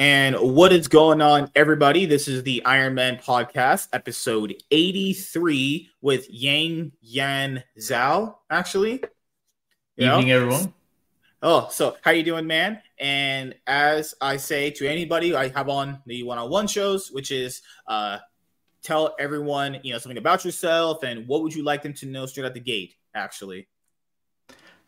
And what is going on, everybody? This is the Iron Man podcast, episode 83 with Yang Yan Zhao, actually. You know? Evening, everyone. Oh, so how you doing, man? And as I say to anybody I have on the one-on-one shows, which is uh tell everyone, you know, something about yourself and what would you like them to know straight out the gate, actually.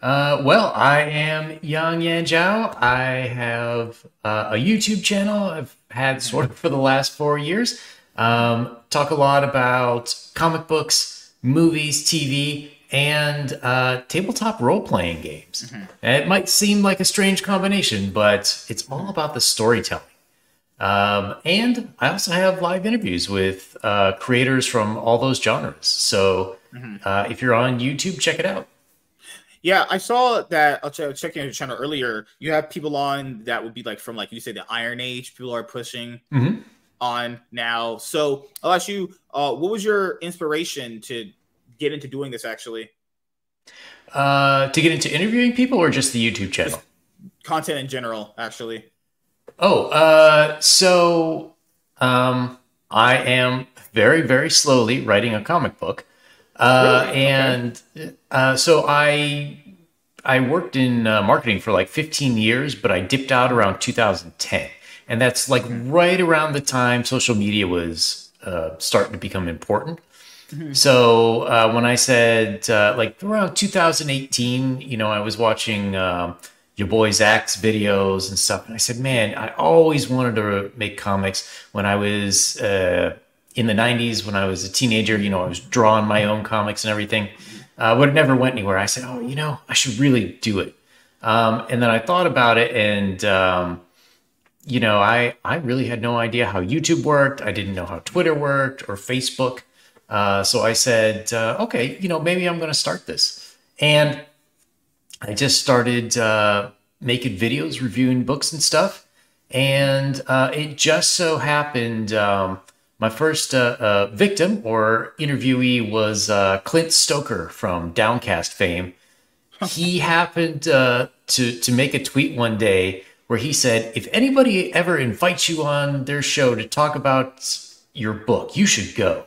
Uh, well, I am Yang Yan Zhao. I have uh, a YouTube channel I've had sort of for the last four years. Um, talk a lot about comic books, movies, TV, and uh, tabletop role playing games. Mm-hmm. it might seem like a strange combination, but it's all about the storytelling. Um, and I also have live interviews with uh, creators from all those genres. So mm-hmm. uh, if you're on YouTube, check it out. Yeah, I saw that. I'll check checking your channel earlier. You have people on that would be like from like you say the Iron Age. People are pushing mm-hmm. on now. So I'll ask you, uh, what was your inspiration to get into doing this? Actually, uh, to get into interviewing people or just the YouTube channel? Just content in general, actually. Oh, uh, so um, I am very, very slowly writing a comic book. Uh, really? And okay. uh, so I I worked in uh, marketing for like 15 years, but I dipped out around 2010, and that's like mm-hmm. right around the time social media was uh, starting to become important. Mm-hmm. So uh, when I said uh, like around 2018, you know, I was watching um, your boy Zach's videos and stuff, and I said, man, I always wanted to make comics when I was in the 90s when I was a teenager, you know, I was drawing my own comics and everything, uh, but it never went anywhere. I said, oh, you know, I should really do it. Um, and then I thought about it and, um, you know, I, I really had no idea how YouTube worked. I didn't know how Twitter worked or Facebook. Uh, so I said, uh, okay, you know, maybe I'm going to start this. And I just started uh, making videos, reviewing books and stuff. And uh, it just so happened um, my first uh, uh, victim or interviewee was uh, Clint Stoker from Downcast fame. he happened uh, to to make a tweet one day where he said, "If anybody ever invites you on their show to talk about your book, you should go."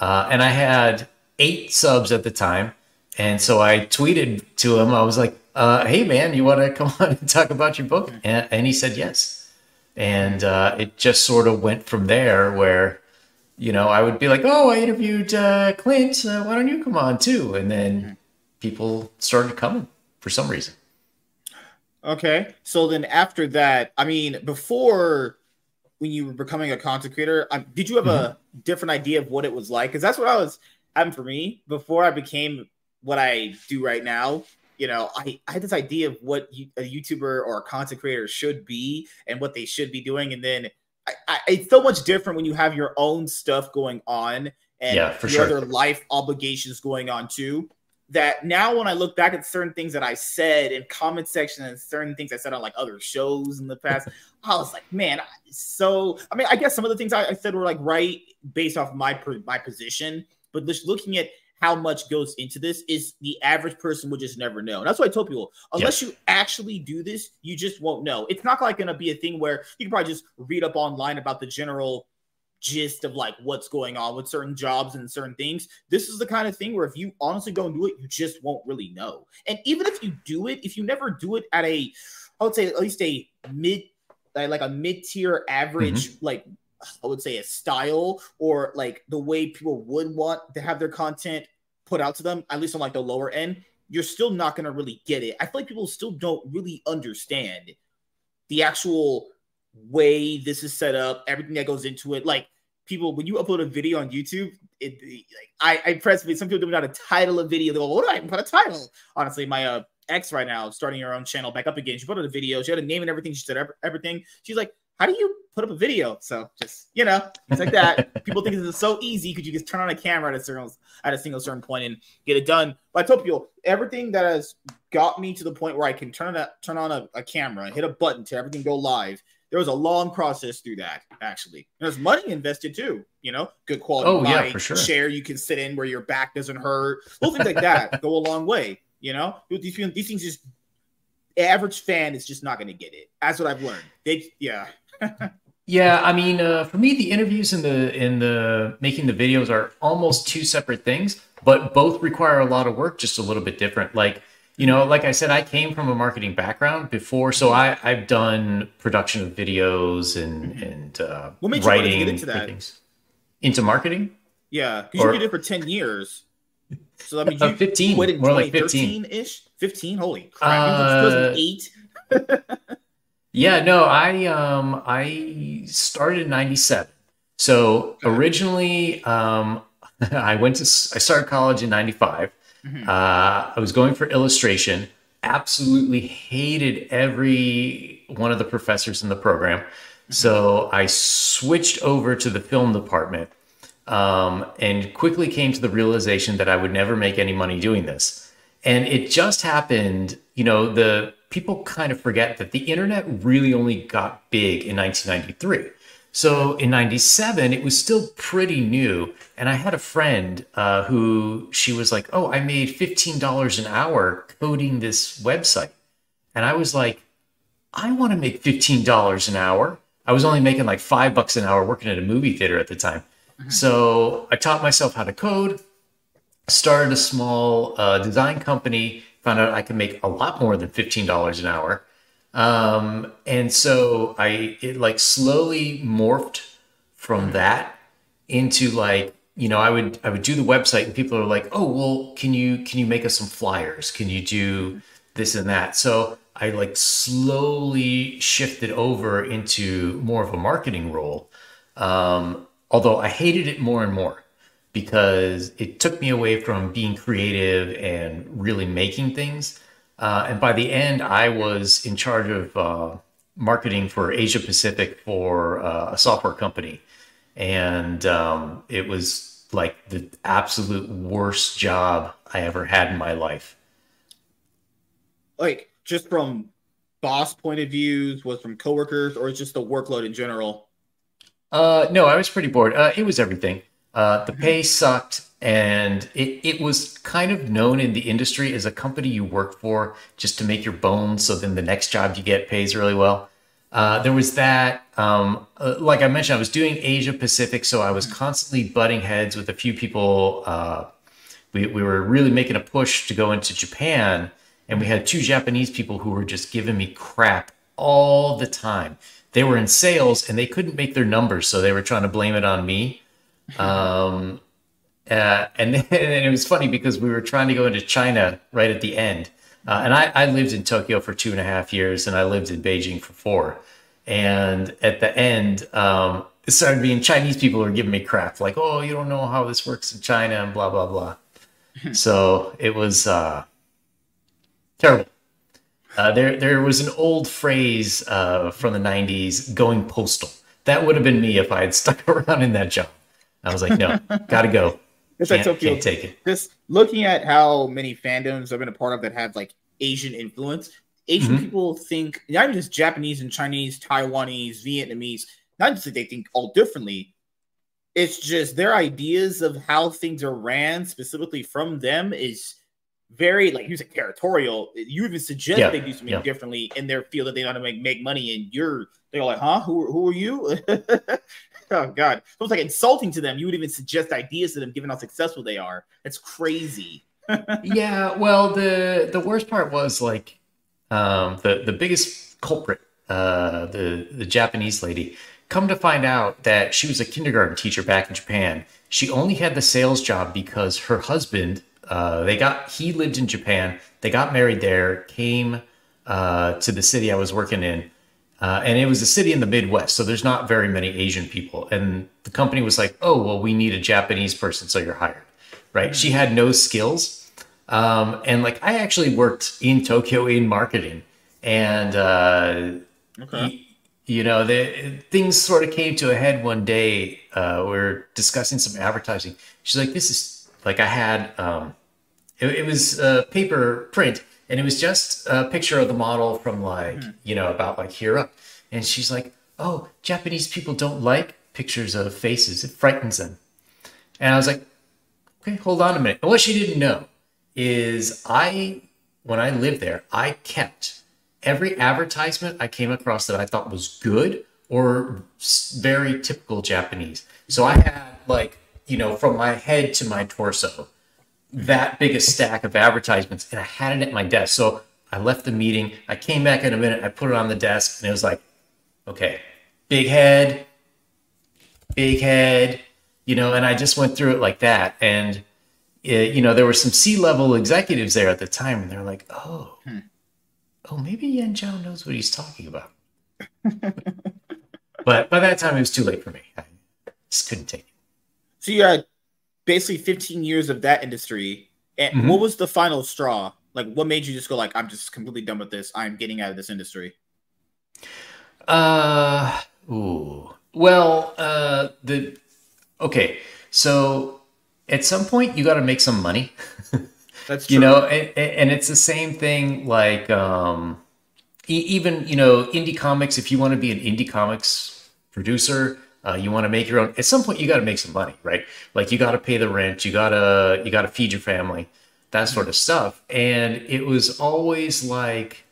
Uh, and I had eight subs at the time, and so I tweeted to him. I was like, uh, "Hey, man, you want to come on and talk about your book?" And, and he said yes and uh, it just sort of went from there where you know i would be like oh i interviewed uh, clint uh, why don't you come on too? And then people started coming for some reason. Okay. So then after that i mean before when you were becoming a content creator um, did you have mm-hmm. a different idea of what it was like? Because that's what i was having for me before i became what i do right now you know, I, I had this idea of what you, a YouTuber or a content creator should be and what they should be doing. And then I, I, it's so much different when you have your own stuff going on and yeah, for your sure. other life obligations going on too. That now, when I look back at certain things that I said in comment section and certain things I said on like other shows in the past, I was like, man, so I mean, I guess some of the things I, I said were like right based off my my position, but just looking at how much goes into this is the average person would just never know. And that's why I told people, unless you actually do this, you just won't know. It's not like going to be a thing where you can probably just read up online about the general gist of like what's going on with certain jobs and certain things. This is the kind of thing where if you honestly go and do it, you just won't really know. And even if you do it, if you never do it at a, I would say at least a mid, like a mid tier average, mm-hmm. like I would say a style or like the way people would want to have their content put out to them, at least on like the lower end, you're still not going to really get it. I feel like people still don't really understand the actual way this is set up, everything that goes into it. Like people, when you upload a video on YouTube, it like I, I press me. Some people don't know how to title a video. They go, "What do I put a title?" Honestly, my uh, ex right now starting her own channel back up again. She put out a video. She had a name and everything. She said everything. She's like, how do you put up a video? So just you know, it's like that. People think it's so easy because you just turn on a camera at a certain at a single certain point and get it done. But I told people everything that has got me to the point where I can turn a turn on a, a camera, hit a button to everything go live. There was a long process through that, actually. And there's money invested too, you know, good quality oh, light, yeah, for sure. chair you can sit in where your back doesn't hurt. Little things like that go a long way, you know. These, these things just average fan is just not going to get it. That's what I've learned. They, yeah. Yeah, I mean, uh, for me, the interviews and the and the making the videos are almost two separate things, but both require a lot of work, just a little bit different. Like you know, like I said, I came from a marketing background before, so I I've done production of videos and and uh, What made you writing get into that? things. Into marketing. Yeah, because you did it for ten years. So I mean, Uh, you 15, quit in more like 15. ish. Fifteen. Holy crap! Uh, you were eight. Yeah, no, I um I started in 97. So originally um I went to I started college in 95. Mhm. Uh I was going for illustration. Absolutely hated every one of the professors in the program. So I switched over to the film department um, and quickly came to the realization that I would never make any money doing this. And it just happened, you know, the people kind of forget that the internet really only got big in 1993. So in 97, it was still pretty new. And I had a friend uh, who she was like, Oh, I made $15 an hour coding this website. And I was like, I want to make $15 an hour. I was only making like five bucks an hour working at a movie theater at the time. So I taught myself how to code, started a small uh, design company, found out I could make a lot more than $15 an hour. Um, and so I, it like slowly morphed from that into like, you know, I would, I would do the website and people are like, oh, well, can you, can you make us some flyers? Can you do this and that? So I like slowly shifted over into more of a marketing role. Um, although I hated it more and more because it took me away from being creative and really making things. Uh, and by the end, I was in charge of uh, marketing for Asia Pacific for uh, a software company. And um, it was like the absolute worst job I ever had in my life. like just from boss point of views, was from coworkers, or just the workload in general? Uh, no, I was pretty bored. Uh, it was everything. Uh, the pay sucked, and it, it was kind of known in the industry as a company you work for just to make your bones. So then the next job you get pays really well. Uh, there was that. Um, uh, like I mentioned, I was doing Asia Pacific, so I was constantly butting heads with a few people. Uh, we, we were really making a push to go into Japan, and we had two Japanese people who were just giving me crap all the time. They were in sales and they couldn't make their numbers, so they were trying to blame it on me. Um, uh, and then and it was funny because we were trying to go into China right at the end. Uh, and I, I lived in Tokyo for two and a half years, and I lived in Beijing for four. And at the end, um, it started being Chinese people were giving me crap, like, "Oh, you don't know how this works in China," and blah blah blah. so it was uh, terrible. Uh, there, there was an old phrase uh, from the '90s, "going postal." That would have been me if I had stuck around in that job. I was like, "No, gotta go. It's like Can't, Tokyo. can't take it." Just looking at how many fandoms I've been a part of that have like Asian influence. Asian Mhm. people think not even just Japanese and Chinese, Taiwanese, Vietnamese. Not just that they think all differently. It's just their ideas of how things are ran, specifically from them, is very like use a territorial. You even suggest Yeah, they do something yeah. differently in their field that they want to make make money, and you're they're like, huh? Who who are you? oh God, so it's like insulting to them. You would even suggest ideas to them, given how successful they are. That's crazy. yeah well the the worst part was like um the the biggest culprit uh the the japanese lady come to find out that she was a kindergarten teacher back in japan she only had the sales job because her husband uh they got he lived in japan they got married there came uh to the city i was working in uh, and it was a city in the Midwest, so there's not very many Asian people. And the company was like, "Oh, well, we need a Japanese person, so you're hired." Right? She had no skills, um, and like I actually worked in Tokyo in marketing, and uh, Okay. you know, the things sort of came to a head one day. Uh, we are discussing some advertising. She's like, "This is like I had." Um, it, it was uh, paper print, and it was just a picture of the model from like hmm. you know about like here up. And she's like, "Oh, Japanese people don't like pictures of faces. It frightens them." And I was like, "Okay, hold on a minute." And what she didn't know is I, when I lived there, I kept every advertisement I came across that I thought was good or very typical Japanese. So I had like, you know, from my head to my torso, that big a stack of advertisements, and I had it at my desk. So I left the meeting. I came back in a minute. I put it on the desk, and it was like, okay, big head, big head, you know. And I just went through it like that. And it, you know, there were some C-level executives there at the time, and they're like, oh, hmm. oh, maybe Yan Zhao knows what he's talking about. but by that time, it was too late for me. I just couldn't take it. So you had basically 15 years of that industry. And mm-hmm. what was the final straw? Like, what made you just go like, I'm just completely done with this. I'm getting out of this industry. Uh, ooh. Well, uh, the okay. So at some point, you got to make some money. That's true. you know, and, and it's the same thing. Like, um, even you know, indie comics. If you want to be an indie comics producer, uh, you want to make your own. At some point, you got to make some money, right? Like you got to pay the rent, you gotta you gotta feed your family, that sort of stuff. And it was always like,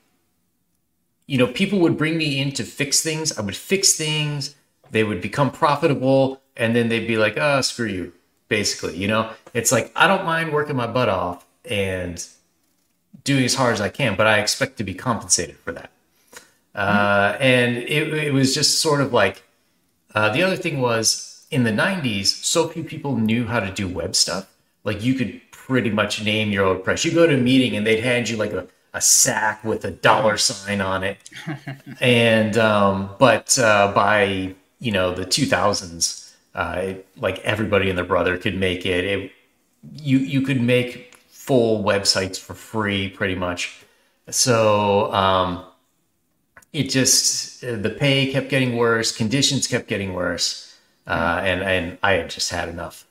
you know, people would bring me in to fix things. I would fix things. They would become profitable, and then they'd be like, "Ah, oh, screw you." Basically, you know, it's like I don't mind working my butt off and doing as hard as I can, but I expect to be compensated for that. Uh, and it, it was just sort of like uh, the other thing was in the 90s, so few people knew how to do web stuff. Like you could pretty much name your own price. You go to a meeting and they'd hand you like a, a sack with a dollar sign on it. and, um, but uh, by, you know, the 2000s, uh, it, like everybody and their brother could make it. it. You, you could make full websites for free pretty much. So, um, it just the pay kept getting worse, conditions kept getting worse, uh, and and I had just had enough.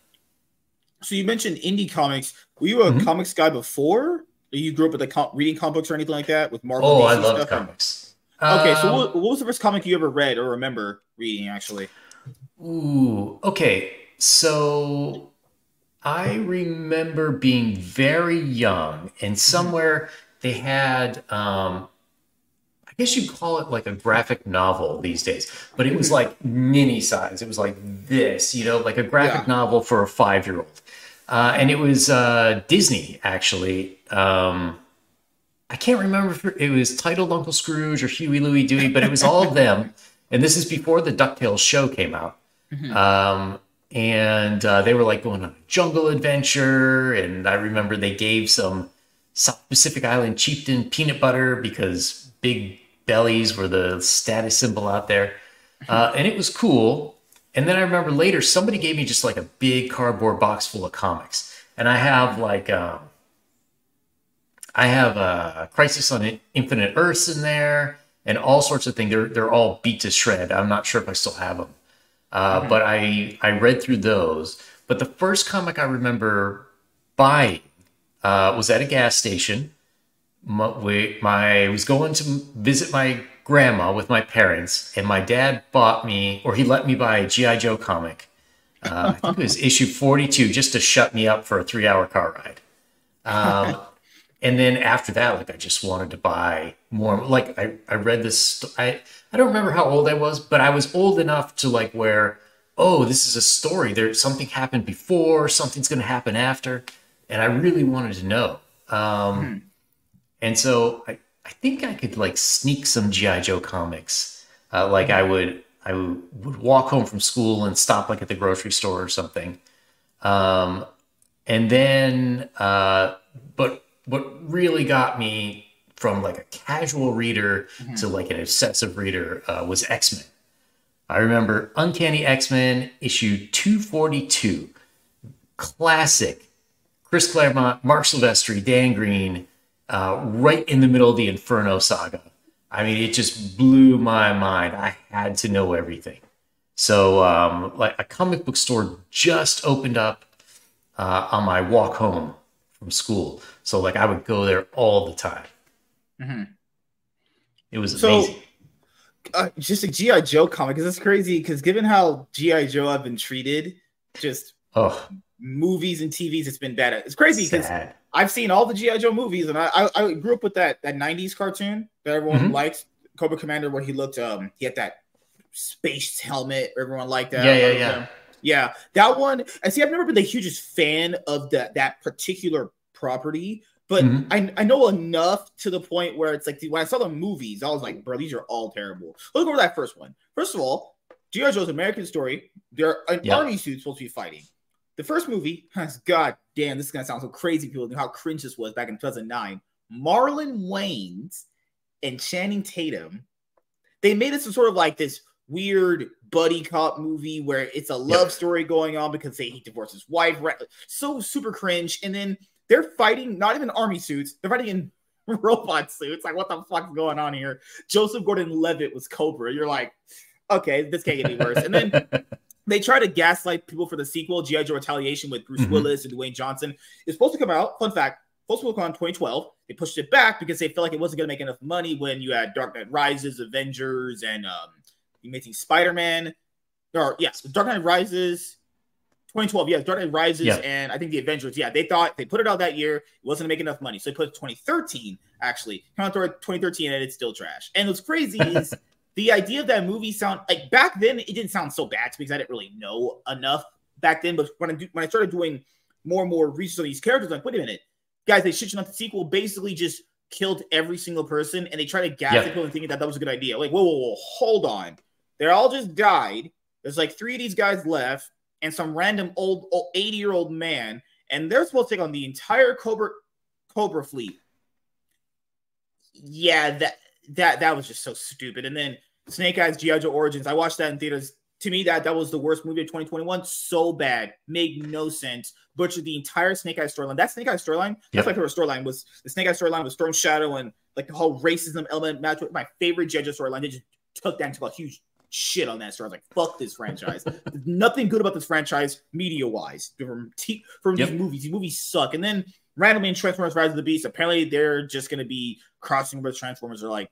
So you mentioned indie comics. Were you a mm-hmm. comics guy before? Or you grew up with like com- reading comic books or anything like that with Marvel? Oh, I love comics. Okay, um, so what, what was the first comic you ever read or remember reading? Actually, ooh, okay. So I remember being very young, and somewhere they had um, I guess you'd call it like a graphic novel these days, but it was like mini size. It was like this, you know, like a graphic yeah. novel for a five year old. Uh, and it was uh, Disney, actually. Um, I can't remember if it was titled Uncle Scrooge or Huey, Louie, Dewey, but it was all of them. And this is before the DuckTales show came out. Mm-hmm. Um, and uh, they were like going on a jungle adventure. And I remember they gave some South Pacific Island chieftain peanut butter because big bellies were the status symbol out there. Uh, and it was cool. And then I remember later somebody gave me just like a big cardboard box full of comics. And I have like, um, I have a Crisis on Infinite Earths in there and all sorts of things. They're, they're all beat to shred. I'm not sure if I still have them. Uh, mm-hmm. But I, I read through those. But the first comic I remember buying uh, was at a gas station my, we, my I was going to visit my grandma with my parents, and my dad bought me, or he let me buy a GI Joe comic. Uh, I think it was issue forty-two, just to shut me up for a three-hour car ride. Um, and then after that, like I just wanted to buy more. Like I, I read this. I, I don't remember how old I was, but I was old enough to like where, oh, this is a story. There's something happened before, something's going to happen after, and I really wanted to know. Um, hmm. And so I, I think I could like sneak some GI Joe comics. Uh, like I would I would walk home from school and stop like at the grocery store or something. Um, and then, uh, but what really got me from like a casual reader mm-hmm. to like an obsessive reader uh, was X Men. I remember Uncanny X Men issue 242, classic. Chris Claremont, Marc Silvestri, Dan Green, uh, right in the middle of the Inferno saga. I mean, it just blew my mind. I had to know everything. So, um, like a comic book store just opened up uh, on my walk home from school. So, like, I would go there all the time. Mm-hmm. It was amazing. So, uh, just a GI Joe comic because it's crazy. Because given how GI Joe I've been treated, just oh. movies and TVs, it's been bad. It's crazy because I've seen all the GI Joe movies, and I, I, I grew up with that that '90s cartoon that everyone mm-hmm. liked, Cobra Commander, where he looked um he had that space helmet. Everyone liked that. Yeah, yeah, yeah. Yeah, that one. I see. I've never been the hugest fan of that that particular property, but mm-hmm. I, I know enough to the point where it's like when I saw the movies, I was like, bro, these are all terrible. Let's go to that first one. First of all, G.I. Joe's American Story. They're an army suit supposed to be fighting. The first movie god damn, this is gonna sound so crazy. People know how cringe this was back in 2009. Marlon Wayans and Channing Tatum, they made it some sort of like this weird buddy cop movie where it's a love yep. story going on because they he divorced his wife. So super cringe. And then they're fighting not even army suits, they're fighting in robot suits. Like, what the fuck's going on here? Joseph Gordon Levitt was Cobra. You're like, okay, this can't get any worse. And then they try to gaslight people for the sequel, G.I. Joe Retaliation with Bruce mm-hmm. Willis and Dwayne Johnson. It's supposed to come out. Fun fact, supposed to come out in 2012. They pushed it back because they felt like it wasn't going to make enough money when you had Dark Knight Rises, Avengers, and um, Amazing Spider-Man. Or yes, Dark Knight Rises, 2012. Yeah, Dark Knight Rises, yeah. and I think the Avengers. Yeah, they thought they put it out that year. It wasn't making enough money, so they put it 2013. Actually, come out 2013, and it's still trash. And what's crazy is the idea of that movie sound like back then it didn't sound so bad to me because I didn't really know enough back then. But when I do, when I started doing more and more research on these characters, I'm like, wait a minute, guys, they shit on the sequel basically just killed every single person, and they try to gas yep. people and thinking that that was a good idea. Like, whoa, whoa, whoa, hold on, they all just died. There's like three of these guys left, and some random old, old 80 year old man, and they're supposed to take on the entire Cobra Cobra fleet. Yeah, that that that was just so stupid. And then Snake Eyes GI Joe Origins. I watched that in theaters. To me, that that was the worst movie of 2021. So bad, made no sense. Butchered the entire Snake Eyes storyline. That Snake Eyes storyline, yep. that's my favorite storyline. Was the Snake Eyes storyline with Storm Shadow and like the whole racism element match with my favorite GI Joe storyline. They just took that into a huge shit on that story. I was like, fuck this franchise. nothing good about this franchise, media wise, from t- from yep. these movies. These movies suck. And then randomly in Transformers Rise of the Beast, apparently they're just going to be crossing over Transformers. They're like,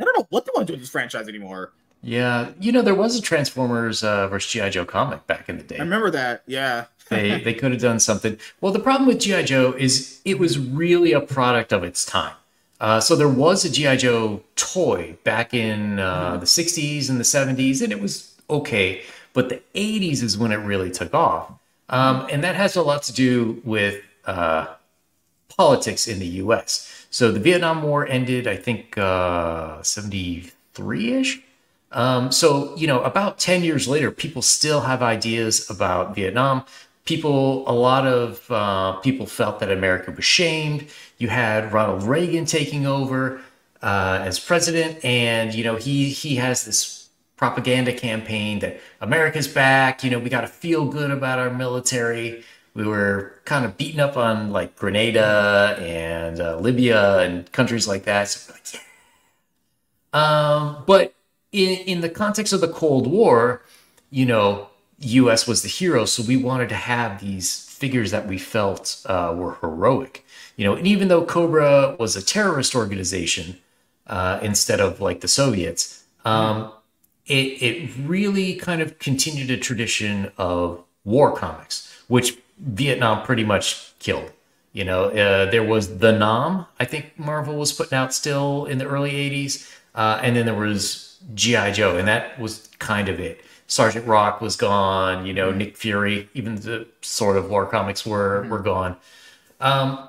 I don't know what they want to do with this franchise anymore. Yeah, you know there was a Transformers uh, versus GI Joe comic back in the day. I remember that. Yeah, they they could have done something. Well, the problem with GI Joe is it was really a product of its time. Uh, so there was a GI Joe toy back in uh, mm-hmm. the '60s and the '70s, and it was okay. But the '80s is when it really took off, um, and that has a lot to do with uh, politics in the U.S. So the Vietnam War ended, I think, uh, 73 ish. Um, so, you know, about 10 years later, people still have ideas about Vietnam. People, a lot of uh, people felt that America was shamed. You had Ronald Reagan taking over uh, as president, and, you know, he, he has this propaganda campaign that America's back. You know, we got to feel good about our military we were kind of beaten up on like Grenada and uh, Libya and countries like that. So like, yeah. Um, but in, in the context of the Cold War, you know, U.S. was the hero, so we wanted to have these figures that we felt uh, were heroic. You know, and even though Cobra was a terrorist organization uh, instead of like the Soviets, um, it it really kind of continued a tradition of war comics, which Vietnam pretty much killed. You know, uh, there was the Nam, I think Marvel was putting out still in the early 80s. Uh, and then there was G.I. Joe, and that was kind of it. Sergeant Rock was gone, you know, mm-hmm. Nick Fury, even the sort of war comics were, mm-hmm. were gone. Um,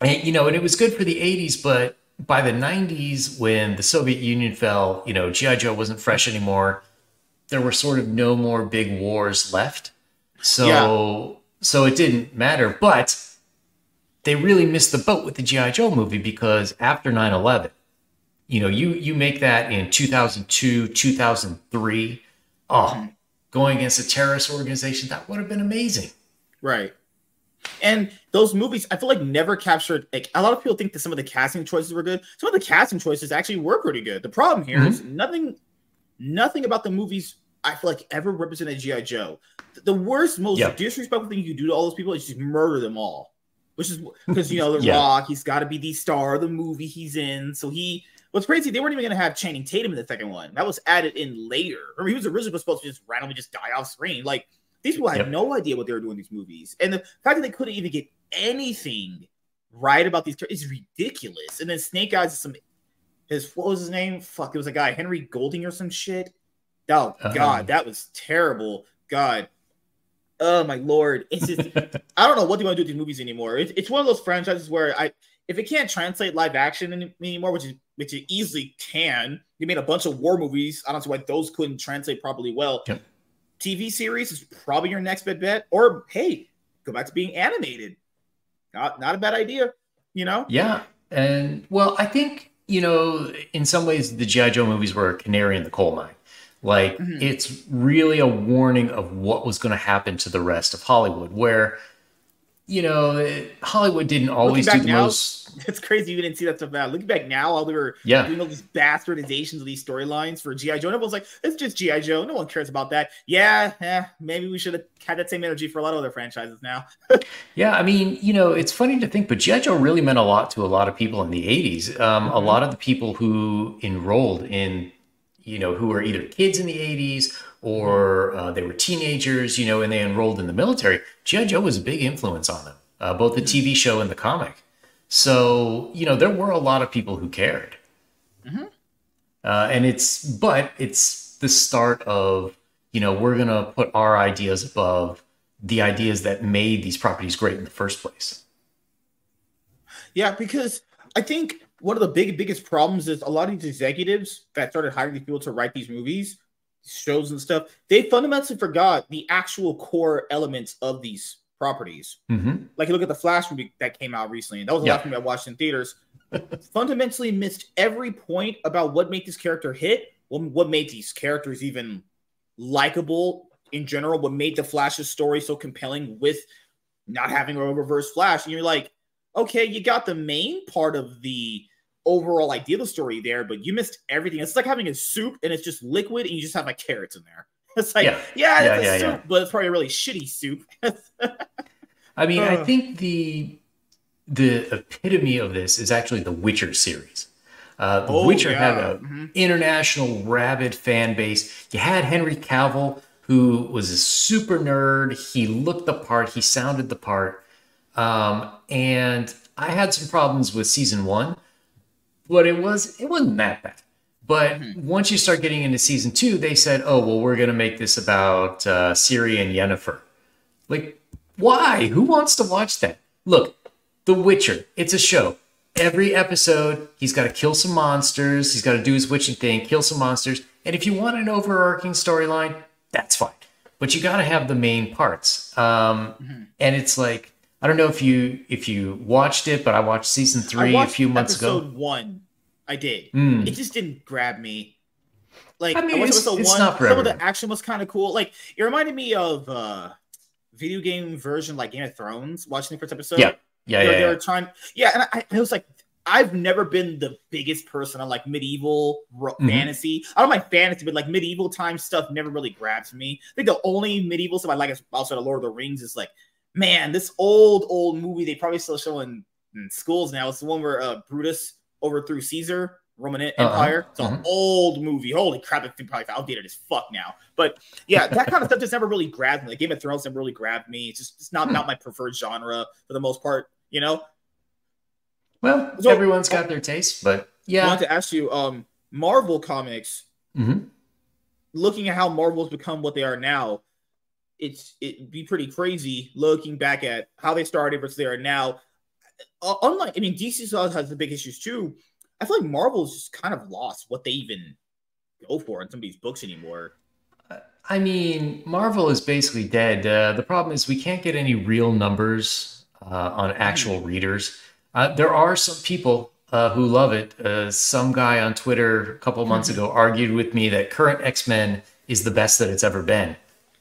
and, you know, and it was good for the 80s, but by the 90s, when the Soviet Union fell, you know, G.I. Joe wasn't fresh anymore. There were sort of no more big wars left. So. So it didn't matter. But they really missed the boat with the G.I. Joe movie because after 9 11, you know, you, you make that in 2002, 2003. Oh, going against a terrorist organization, that would have been amazing. Right. And those movies, I feel like never captured. Like a lot of people think that some of the casting choices were good. Some of the casting choices actually were pretty good. The problem here mm-hmm. is nothing, nothing about the movies I feel like ever represented GI Joe. The worst, most yep. disrespectful thing you can do to all those people is just murder them all. Which is because you know the yeah. Rock, he's got to be the star of the movie he's in. So he, what's crazy, they weren't even going to have Channing Tatum in the second one. That was added in later. Remember, he was originally supposed to just randomly just die off screen. Like these people had yep. no idea what they were doing in these movies, and the fact that they couldn't even get anything right about these is ridiculous. And then Snake Eyes is some his what was his name? Fuck, it was a guy Henry Golding or some shit. Oh Uh-huh. God, that was terrible. God, oh my lord, it's just I don't know what they want to do with these movies anymore. It's, it's one of those franchises where I if it can't translate live action any- anymore, which is which it easily can. You made a bunch of war movies. I don't see why those couldn't translate properly well. Yep. TV series is probably your next best bet. Or hey, go back to being animated. Not not a bad idea. You know? Yeah. And well, I think, you know, in some ways, the G.I. Joe movies were a canary in the coal mine. Like, Mhm. it's really a warning of what was going to happen to the rest of Hollywood, where, you know, it- Hollywood didn't always do the now- most. It's crazy you didn't see that stuff now. Looking back now, all they were Yeah. doing all these bastardizations of these storylines for G.I. Joe, and everyone's like, it's just G.I. Joe. No one cares about that. Yeah, yeah, maybe we should have had that same energy for a lot of other franchises now. Yeah, I mean, you know, it's funny to think, but G.I. Joe really meant a lot to a lot of people in the 80s. Um, A Mhm. lot of the people who enrolled in, you know, who were either kids in the 80s or uh, they were teenagers, you know, and they enrolled in the military. G.I. Joe was a big influence on them, uh, both the TV show and the comic. So, you know, there were a lot of people who cared. Mhm. Uh, and it's, but it's the start of, you know, we're going to put our ideas above the ideas that made these properties great in the first place. Yeah, because I think one of the big biggest problems is a lot of these executives that started hiring these people to write these movies, shows and stuff, they fundamentally forgot the actual core elements of these properties. Mm-hmm. Like you look at the Flash movie that came out recently, and that was the Yeah. last movie I watched in theaters. fundamentally missed every point about what made this character hit, what, what made these characters even likable in general, what made the Flash's story so compelling with not having a reverse Flash. And you're like, okay, you got the main part of the overall idea of the story there, but you missed everything. It's like having a soup and it's just liquid and you just have like carrots in there. It's like, Yeah. yeah, Yeah, it's a yeah, soup, yeah. but it's probably a really shitty soup. I mean, I Uh. think the the epitome of this is actually the Witcher series. Uh, the Oh, Witcher had an a Mhm. international rabid fan base. You had Henry Cavill, who was a super nerd. He looked the part. He sounded the part. Um, and I had some problems with season one, but it was it wasn't that bad. But Mm-hmm. once you start getting into season two, they said, "Oh, well, we're going to make this about uh, Ciri and Yennefer." Like, why? Who wants to watch that? Look, The Witcher. It's a show. Every episode, he's got to kill some monsters. He's got to do his witching thing, kill some monsters. And if you want an overarching storyline, that's fine. But you got to have the main parts. Um, Mm-hmm. And it's like I don't know if you if you watched it, but I watched season I three a few months episode ago. One, I did. Mm. It just didn't grab me. Like I mean, watched it's- it's one, not for some of the action was kind of cool. Like it reminded me of uh video game version like Game of Thrones. Watching the first episode, Yeah, yeah, yeah. they yeah. were trying. Yeah, and I, I was like, I've never been the biggest person on like medieval ro- Mhm. fantasy. I don't like fantasy, but like medieval time stuff never really grabs me. I think the only medieval stuff I like is outside of Lord of the Rings is like, man, this old old movie they probably still show in, in schools now. It's the one where uh, Brutus overthrew Caesar. Roman Uh-huh, Empire. It's an uh-huh. old movie. Holy crap! It's probably outdated as fuck now. But yeah, that kind of stuff just never really grabbed me. Like Game of Thrones never really grabbed me. It's just it's not Hmm. not my preferred genre for the most part. You know. Well, So- everyone's got their taste, but yeah. I wanted to ask you, um, Marvel comics. Mhm. Looking at how Marvel's become what they are now, it's it'd be pretty crazy looking back at how they started versus they are now. Uh, unlike, I mean, DC has the big issues too. I feel like Marvel's just kind of lost what they even go for in some of these books anymore. I mean, Marvel is basically dead. Uh, the problem is we can't get any real numbers uh, on actual readers. Uh, there are some people uh, who love it. Uh, some guy on Twitter a couple months ago argued with me that current X Men is the best that it's ever been.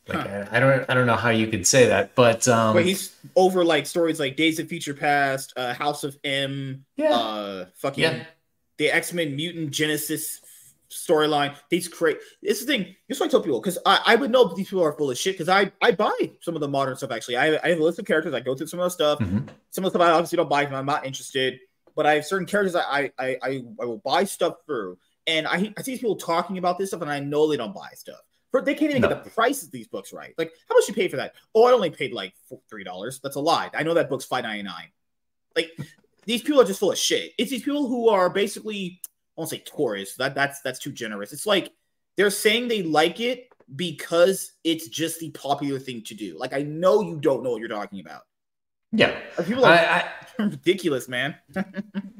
Like, Huh. I, I don't, I don't know how you could say that, but um, But he's over like stories like Days of Future Past, uh, House of M, yeah, uh, fucking yeah, the X Men Mutant Genesis storyline. These create. This the thing. This is what I tell people because I, I would know if these people are full of shit because I I buy some of the modern stuff actually. I, I have a list of characters. I go through some of the stuff. Mhm. Some of the stuff I obviously don't buy because I'm not interested. But I have certain characters I I I, I will buy stuff through. And I I see these people talking about this stuff and I know they don't buy stuff. For, they can't even No. get the prices of these books right. Like how much you pay for that? Oh, I only paid like four- three dollars. That's a lie. I know that book's five ninety nine. Like these people are just full of shit. It's these people who are basically I won't say tourists. That that's that's too generous. It's like they're saying they like it because it's just the popular thing to do. Like I know you don't know what you're talking about. Yeah, people are I, I, ridiculous, man.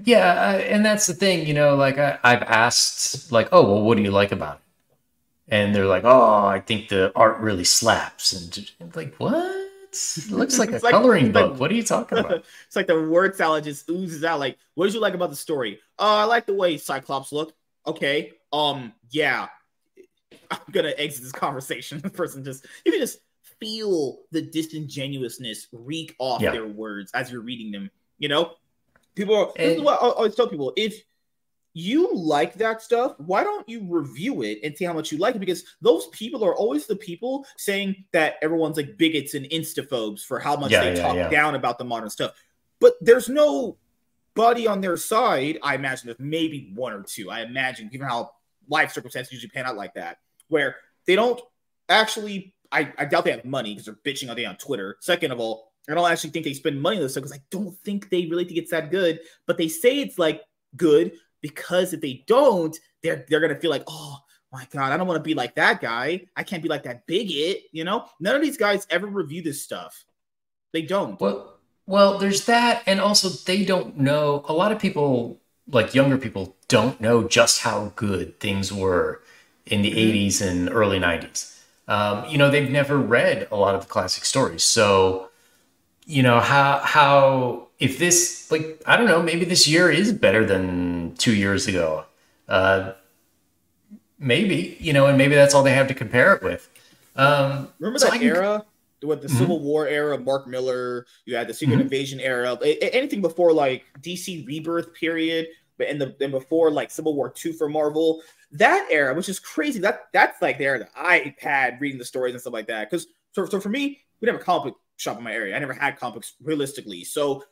yeah, I, and that's the thing, you know. Like I, I've asked, like, oh, well, what do you like about it? And they're like, oh, I think the art really slaps, and like, what? It looks like a like, coloring book. Like, what are you talking about? it's like the word salad just oozes out. Like, what did you like about the story? Oh, I like the way Cyclops look. Okay. Um, yeah. I'm gonna exit this conversation. The person just you can just feel the disingenuousness reek off yeah. their words as you're reading them. You know, people. Are, and, this is what I always tell people: if you like that stuff, why don't you review it and see how much you like it? Because those people are always the people saying that everyone's like bigots and instaphobes for how much yeah, they yeah, talk yeah. down about the modern stuff. But there's no buddy on their side. I imagine there's maybe one or two. I imagine, given how life circumstances usually pan out like that, where they don't actually. I, I doubt they have money because they're bitching all day on Twitter. Second of all, I don't actually think they spend money on this stuff because I don't think they really think it's that good. But they say it's like good because if they don't, they're they're gonna feel like, oh my god, I don't want to be like that guy. I can't be like that bigot. You know, none of these guys ever review this stuff. They don't. Well, well, there's that, and also they don't know. A lot of people, like younger people, don't know just how good things were in the mm-hmm. 80s and early 90s. Um, you know, they've never read a lot of the classic stories, so you know how how if this like I don't know, maybe this year is better than two years ago. Uh, maybe you know, and maybe that's all they have to compare it with. Um, Remember so that can... era, with the mm-hmm. Civil War era, Mark Millar. You had the Secret mm-hmm. Invasion era. Anything before like DC Rebirth period, but in the and before like Civil War two for Marvel. That era, which is crazy. That that's like the era that I had reading the stories and stuff like that. Because so, so for me, we didn't have a comic shop in my area. I never had comics realistically. So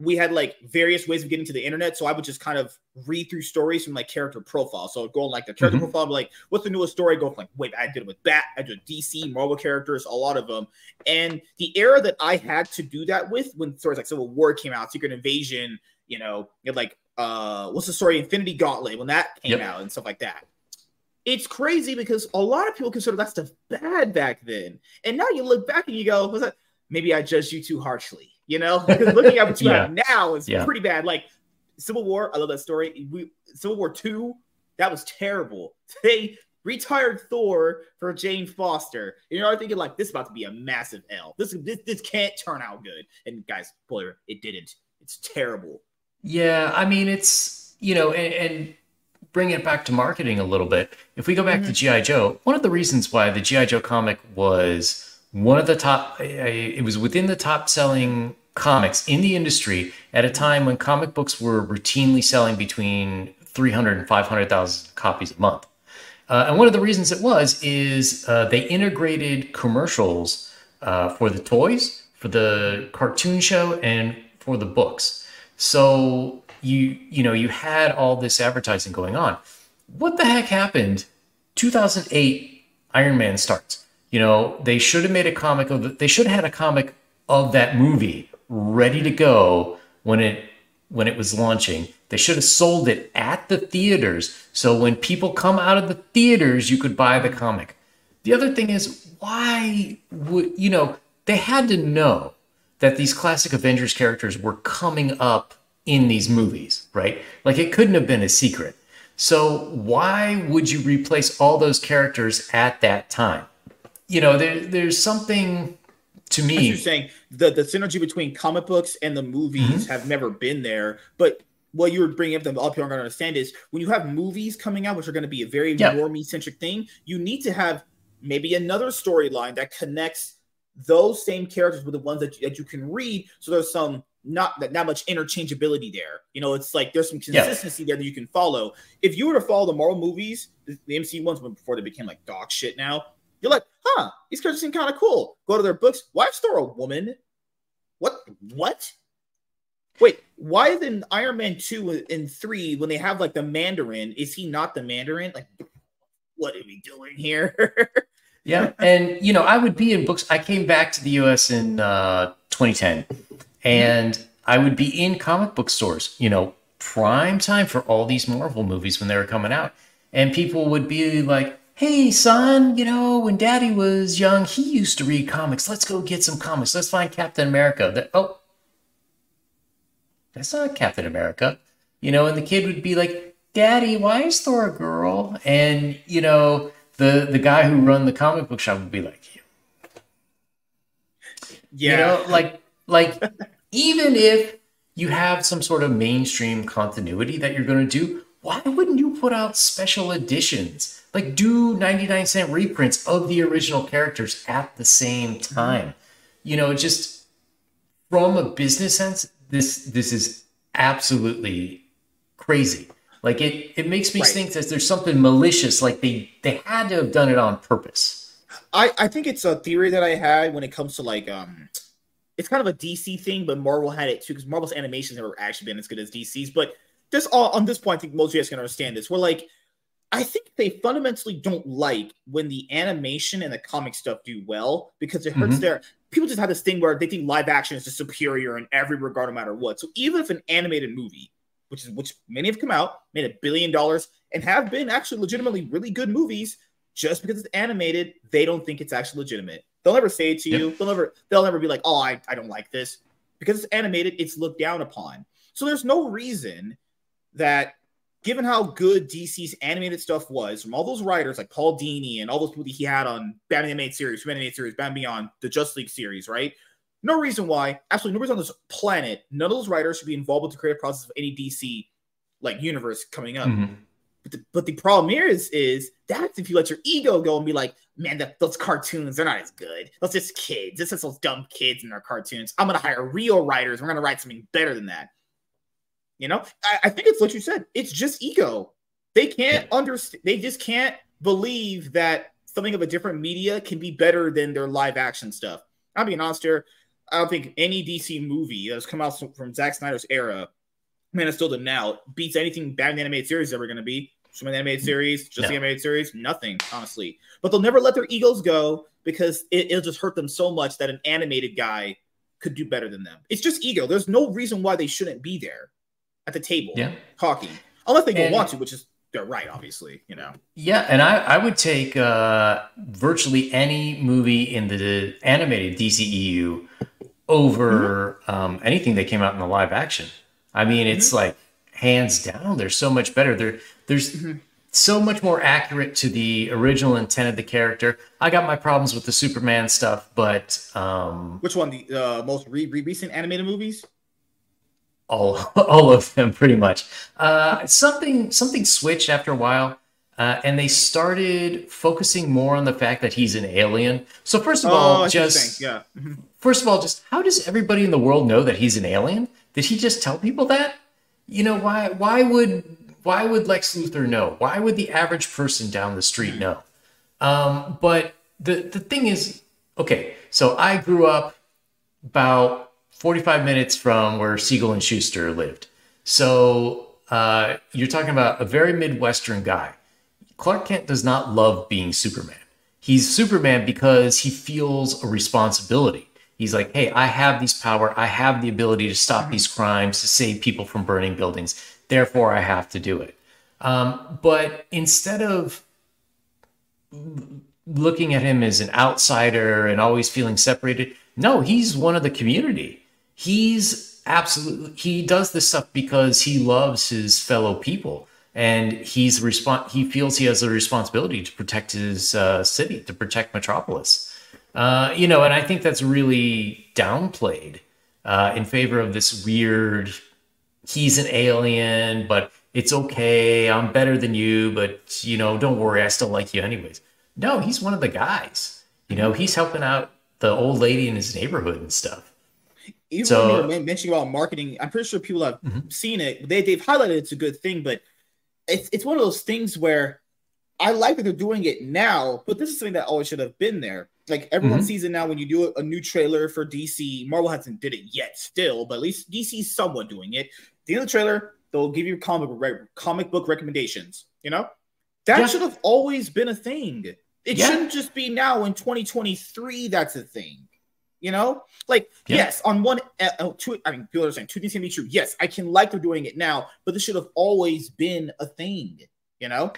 we had like various ways of getting to the internet. So I would just kind of read through stories from like character profile. So go on like the character mm-hmm. profile, like what's the newest story? Go from like, wait, I did it with Bat, I did DC, Marvel characters, a lot of them. And the era that I had to do that with when stories like Civil War came out, Secret Invasion, you know, like uh what's the story, Infinity Gauntlet, when that came yep. out and stuff like that. It's crazy because a lot of people consider that stuff bad back then. And now you look back and you go, was that maybe I judged you too harshly you know, because looking at what you yeah. have now is yeah. pretty bad. Like Civil War, I love that story. We Civil War Two, that was terrible. They retired Thor for Jane Foster. And you're thinking like this is about to be a massive L. This this this can't turn out good. And guys, spoiler, it didn't. It's terrible. Yeah, I mean it's you know, and, and bring it back to marketing a little bit. If we go back mm-hmm. to GI Joe, one of the reasons why the GI Joe comic was one of the top it was within the top selling comics in the industry at a time when comic books were routinely selling between 300 and 500,000 copies a month. Uh, and one of the reasons it was is uh, they integrated commercials uh, for the toys, for the cartoon show, and for the books. So you you know you had all this advertising going on. What the heck happened? 2008 Iron Man starts. You know, they should have made a comic of the, they should have had a comic of that movie ready to go when it when it was launching. They should have sold it at the theaters so when people come out of the theaters you could buy the comic. The other thing is why would you know, they had to know that these classic Avengers characters were coming up in these movies, right? Like it couldn't have been a secret. So why would you replace all those characters at that time? You know, there there's something to me. you're saying the the synergy between comic books and the movies mm-hmm. have never been there, but what you were bringing up the up here, I'm going to understand is when you have movies coming out, which are going to be a very yeah. normie centric thing, you need to have maybe another storyline that connects those same characters with the ones that, that you can read. So there's some not that not much interchangeability there. You know, it's like there's some consistency yeah. there that you can follow. If you were to follow the Marvel movies, the, the MCU ones before they became like dog shit now, you're like, huh, these characters seem kind of cool. Go to their books. Why's Thor a woman? What? What? Wait, why then Iron Man 2 and 3, when they have like the Mandarin, is he not the Mandarin? Like, what are we doing here? yeah. And, you know, I would be in books. I came back to the US in uh, 2010 and I would be in comic book stores, you know, prime time for all these Marvel movies when they were coming out. And people would be like, hey, son, you know, when daddy was young, he used to read comics. Let's go get some comics. Let's find Captain America. That, oh, that's not Captain America. You know, and the kid would be like, Daddy, why is Thor a girl? And, you know, the, the guy who run the comic book shop would be like, yeah. You know, like, like even if you have some sort of mainstream continuity that you're going to do, why wouldn't you put out special editions? Like do 99 cent reprints of the original characters at the same time. You know, just from a business sense, this this is absolutely crazy. Like it it makes me right. think that there's something malicious, like they they had to have done it on purpose. I I think it's a theory that I had when it comes to like um it's kind of a DC thing, but Marvel had it too because Marvel's animations never actually been as good as DC's. But this all on this point, I think most of you guys can understand this. We're like, I think they fundamentally don't like when the animation and the comic stuff do well because it hurts mm-hmm. their people just have this thing where they think live action is just superior in every regard, no matter what. So even if an animated movie, which is which many have come out, made a billion dollars and have been actually legitimately really good movies, just because it's animated, they don't think it's actually legitimate. They'll never say it to you. They'll never they'll never be like, oh, I, I don't like this. Because it's animated, it's looked down upon. So there's no reason that given how good DC's animated stuff was from all those writers like Paul Dini and all those people that he had on Batman animated series, Batman animated series, Batman Beyond, the Justice League series, right? No reason why, absolutely no reason on this planet, none of those writers should be involved with the creative process of any DC like universe coming up. Mm-hmm. But the, but the problem here is is that's if you let your ego go and be like, man, the, those cartoons they're not as good. Those just kids. It's just those dumb kids in their cartoons. I'm gonna hire real writers. We're gonna write something better than that. You know, I, I think it's what you said. It's just ego. They can't yeah. understand. They just can't believe that something of a different media can be better than their live action stuff. I'll be honest here. I don't think any DC movie that's come out from Zack Snyder's era, Man of Steel to now, beats anything Batman animated series is ever going to be. Superman animated mm. series, just no. the animated series, nothing, honestly. But they'll never let their egos go because it, it'll just hurt them so much that an animated guy could do better than them. It's just ego. There's no reason why they shouldn't be there at the table yeah. talking, unless they don't want to, which is they're right, obviously, you know. Yeah, and I, I would take uh, virtually any movie in the animated DCEU over mm-hmm. um, anything that came out in the live action. I mean, it's mm-hmm. like hands down, they're so much better. They're, there's mm-hmm. so much more accurate to the original intent of the character. I got my problems with the Superman stuff, but um, which one? The uh, most re- recent animated movies? All all of them pretty much. Uh, something something switched after a while, uh, and they started focusing more on the fact that he's an alien. So first of oh, all, just yeah. Mm-hmm. first of all, just how does everybody in the world know that he's an alien? Did he just tell people that? You know why? Why would why would Lex Luthor know? Why would the average person down the street mm-hmm. know? Um, but the the thing is, okay. So I grew up about 45 minutes from where Siegel and Shuster lived. So uh, you're talking about a very Midwestern guy. Clark Kent does not love being Superman. He's Superman because he feels a responsibility. He's like, hey, I have these power. I have the ability to stop these crimes, to save people from burning buildings. Therefore, I have to do it. Um, but instead of looking at him as an outsider and always feeling separated, no, he's one of the community he's absolutely he does this stuff because he loves his fellow people and he's respon- he feels he has a responsibility to protect his uh, city to protect metropolis. Uh, you know and i think that's really downplayed uh, in favor of this weird he's an alien but it's okay i'm better than you but you know don't worry i still like you anyways. No he's one of the guys. You know he's helping out the old lady in his neighborhood and stuff even so, when you were mentioning about marketing, I'm pretty sure people have mm-hmm. seen it. They they've highlighted it's a good thing, but it's it's one of those things where I like that they're doing it now, but this is something that always should have been there. Like everyone mm-hmm. sees it now when you do a, a, new trailer for DC. Marvel hasn't did it yet, still, but at least DC's somewhat doing it. At the end of the trailer, they'll give you comic book, comic book recommendations. You know, that yeah. should have always been a thing. It yeah. shouldn't just be now in 2023 that's a thing. You know, like Yeah. yes, on one, uh, two. I mean, people are saying two things can be true. Yes, I can like they're doing it now, but this should have always been a thing. You know,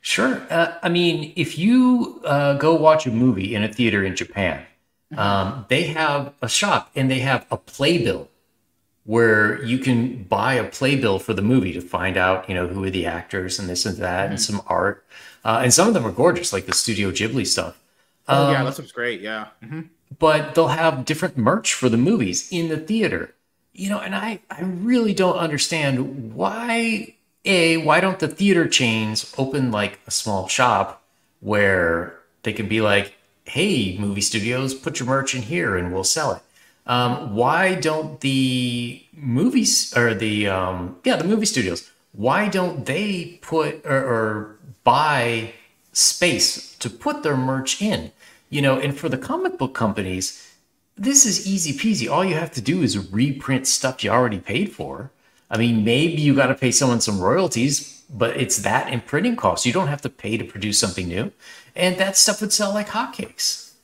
Sure. Uh, I mean, if you uh, go watch a movie in a theater in Japan, um, they have a shop and they have a playbill where you can buy a playbill for the movie to find out, you know, who are the actors and this and that and some art. Uh, and some of them are gorgeous, like the Studio Ghibli stuff. oh yeah, Um, that stuff's great. Yeah, Mhm. But they'll have different merch for the movies in the theater. You know, and I, I really don't understand why A, why don't the theater chains open like a small shop where they can be like, hey, movie studios, put your merch in here and we'll sell it. Um, why don't the movies or the um, yeah the movie studios why don't they put or, or buy space to put their merch in you know and for the comic book companies this is easy peasy. All you have to do is reprint stuff you already paid for. I mean maybe you got to pay someone some royalties but it's that in printing costs. You don't have to pay to produce something new. And that stuff would sell like hotcakes.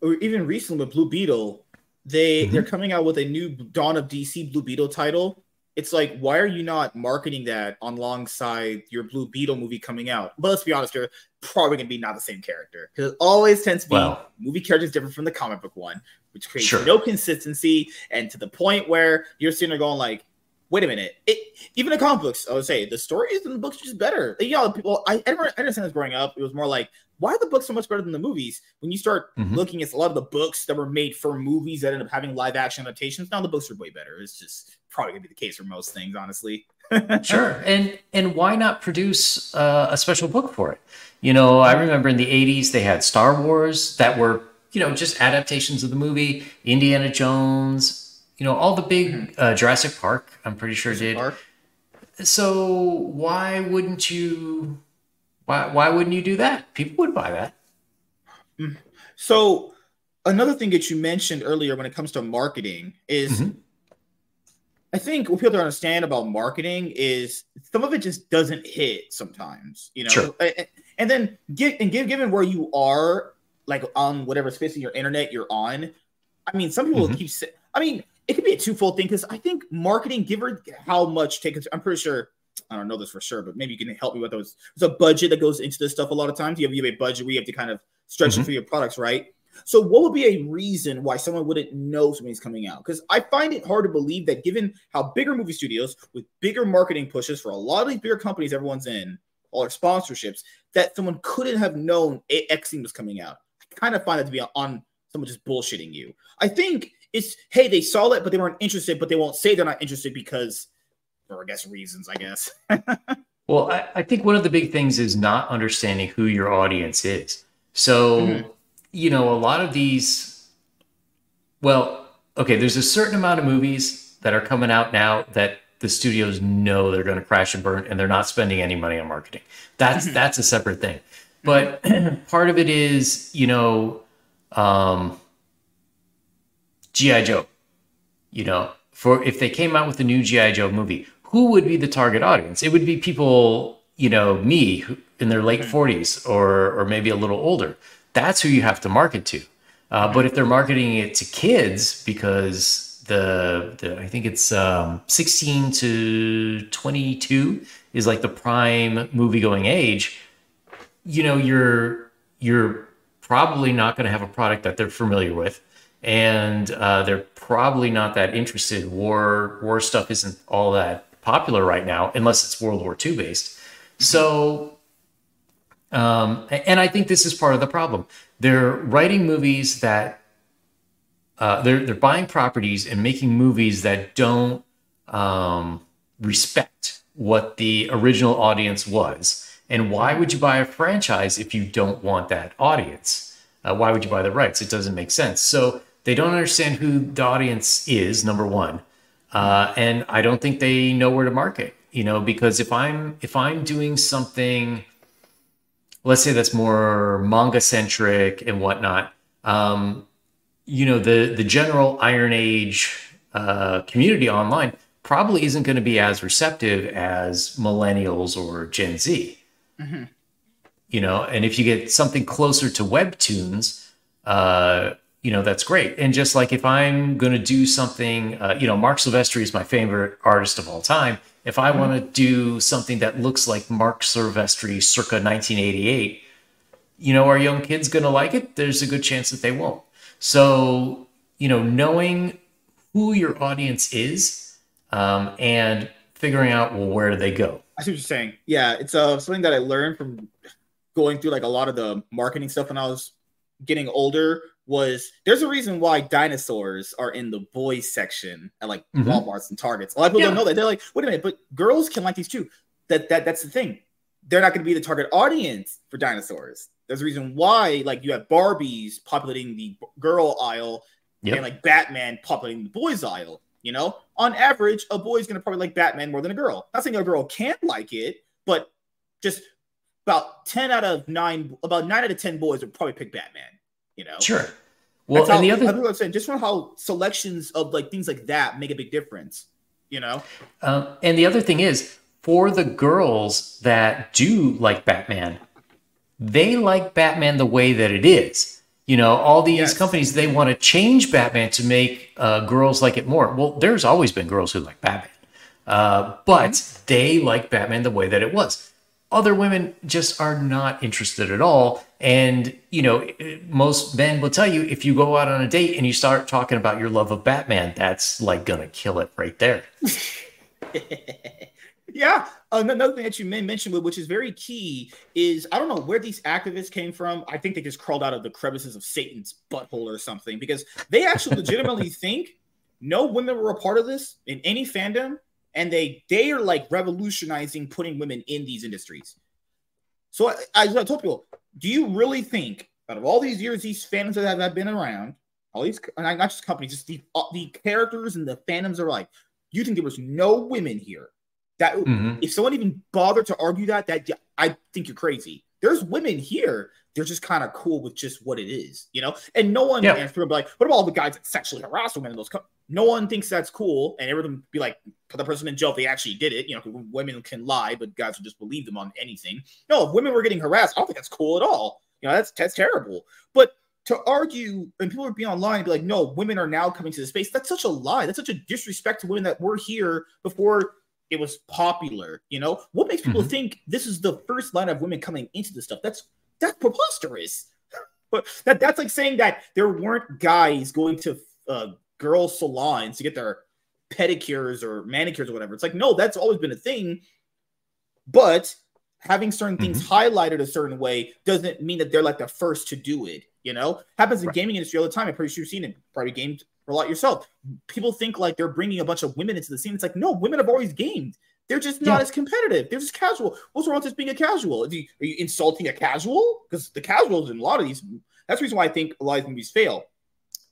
Or even recently with Blue Beetle, they they're mm-hmm. coming out with a new Dawn of DC Blue Beetle title. It's like, why are you not marketing that alongside your Blue Beetle movie coming out? But let's be honest, they're probably gonna be not the same character because it always tends to be Well- movie characters different from the comic book one, which creates Sure. no consistency and to the point where you're sitting there going like. Wait a minute! It even the comic books, I would say the stories in the books are just better. You know, people. I, I I understand this growing up. It was more like, why are the books so much better than the movies? When you start Mhm. looking at a lot of the books that were made for movies that end up having live action adaptations, now the books are way better. It's just probably gonna be the case for most things, honestly. Sure, and and why not produce uh, a special book for it? You know, I remember in the '80s they had Star Wars that were you know just adaptations of the movie, Indiana Jones, you know, all the big uh, Jurassic Park. I'm pretty sure did. Mark? So why wouldn't you? Why why wouldn't you do that? People would buy that. So another thing that you mentioned earlier when it comes to marketing is Mhm. I think what people don't understand about marketing is some of it just doesn't hit sometimes, you know. Sure. And then give and give given where you are, like on whatever space of your internet you're on. I mean, some people Mhm. keep saying. I mean, it could be a twofold thing because I think marketing, given how much take. I'm pretty sure. I don't know this for sure, but maybe you can help me with those. There's a budget that goes into this stuff a lot of times. You have, you have a budget where you have to kind of stretch it Mhm. for your products, right? So, what would be a reason why someone wouldn't know something's coming out? Because I find it hard to believe that, given how bigger movie studios with bigger marketing pushes for a lot of these bigger companies everyone's in, all their sponsorships, that someone couldn't have known A- X thing was coming out. I kind of find that to be on someone just bullshitting you. I think it's hey, they saw it, but they weren't interested, but they won't say they're not interested because, or I guess reasons, I guess. Well, I, I think one of the big things is not understanding who your audience is. So, Mhm. You know, a lot of these, well, okay, there's a certain amount of movies that are coming out now that the studios know they're going to crash and burn and they're not spending any money on marketing. That's mm-hmm. that's a separate thing. Mm-hmm. But part of it is, you know, um, GI Joe. You know, for if they came out with a new GI Joe movie, who would be the target audience? It would be people, you know, me who, in their late mm-hmm. forties or or maybe a little older. That's who you have to market to. Uh, but if they're marketing it to kids because the, the I think it's um, 16 to 22 is like the prime movie going age, you know, you're you're probably not going to have a product that they're familiar with, and uh, they're probably not that interested. War war stuff isn't all that popular right now, unless it's World War II based. So, um, and I think this is part of the problem. They're writing movies that uh, they're they're buying properties and making movies that don't um, respect what the original audience was. And why would you buy a franchise if you don't want that audience? Uh, why would you buy the rights? It doesn't make sense. So they don't understand who the audience is. Number one, uh, and I don't think they know where to market. You know, because if I'm if I'm doing something, let's say that's more manga centric and whatnot. Um, you know, the the general Iron Age uh, community online probably isn't going to be as receptive as millennials or Gen Z. You know, and if you get something closer to webtoons, uh, you know that's great. And just like if I'm going to do something, uh, you know, Marc Silvestri is my favorite artist of all time. If I want to do something that looks like Marc Silvestri circa 1988, you know, are young kids going to like it? There's a good chance that they won't. So, you know, knowing who your audience is um, and figuring out, well, where do they go? I see what you're saying. Yeah, it's uh, something that I learned from going through like a lot of the marketing stuff when I was getting older was there's a reason why dinosaurs are in the boys section at like mm-hmm. Walmart's and Targets. A lot of people yeah. don't know that. They're like, wait a minute, but girls can like these too. That that that's the thing. They're not going to be the target audience for dinosaurs. There's a reason why, like, you have Barbies populating the girl aisle yep. and like Batman populating the boys aisle. You know, on average, a boy is going to probably like Batman more than a girl. Not saying a girl can't like it, but just about 10 out of 9 about 9 out of 10 boys would probably pick Batman, you know. Sure. Well, That's and how, the other I'm saying just from how selections of like things like that make a big difference, you know. Um, and the other thing is for the girls that do like Batman, they like Batman the way that it is. You know, all these yes. companies they want to change Batman to make uh, girls like it more. Well, there's always been girls who like Batman, uh, but mm-hmm. they like Batman the way that it was. Other women just are not interested at all. And, you know, most men will tell you if you go out on a date and you start talking about your love of Batman, that's like going to kill it right there. Yeah. Another thing that you mentioned, which is very key, is I don't know where these activists came from. I think they just crawled out of the crevices of Satan's butthole or something because they actually legitimately think no women were a part of this in any fandom, and they they are like revolutionizing putting women in these industries. So I, I, I told people, do you really think out of all these years these fandoms that have been around, all these not just companies, just the uh, the characters and the fandoms are like, you think there was no women here? That mm-hmm. if someone even bothered to argue that, that I think you're crazy. There's women here. They're just kind of cool with just what it is, you know. And no one, yeah. and be like, what about all the guys that sexually harass women in those? Co-? No one thinks that's cool, and everyone be like, put the person in jail if they actually did it. You know, women can lie, but guys will just believe them on anything. No, if women were getting harassed, I don't think that's cool at all. You know, that's that's terrible. But to argue and people would be online and be like, no, women are now coming to the space. That's such a lie. That's such a disrespect to women that were here before it was popular. You know, what makes people mm-hmm. think this is the first line of women coming into this stuff? That's that's preposterous. but that that's like saying that there weren't guys going to uh, girl salons to get their pedicures or manicures or whatever. It's like no, that's always been a thing. But having certain mm-hmm. things highlighted a certain way doesn't mean that they're like the first to do it. You know, happens in right. gaming industry all the time. I'm pretty sure you've seen it. Probably games a lot yourself. People think like they're bringing a bunch of women into the scene. It's like, no, women have always gamed. They're just not yeah. as competitive. They're just casual. What's wrong with just being a casual? Are you, are you insulting a casual? Because the casuals in a lot of these, that's the reason why I think a lot of these movies fail.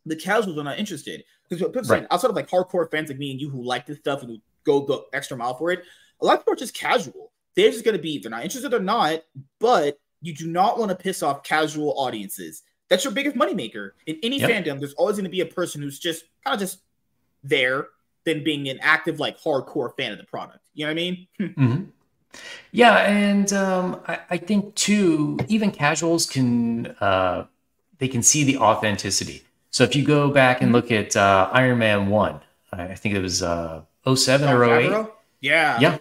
The casuals are not interested. Because right. outside of like hardcore fans like me and you who like this stuff and who go the extra mile for it, a lot of people are just casual. They're just going to be, they're not interested or not, but you do not want to piss off casual audiences. That's your biggest moneymaker. In any yep. fandom, there's always going to be a person who's just kind of just there than being an active, like hardcore fan of the product. You know what I mean? mm-hmm. Yeah, and um, I, I, think too, even casuals can uh, they can see the authenticity. So if you go back and mm-hmm. look at uh, Iron Man one, I think it was uh, 07 or 08. Yeah. Yeah.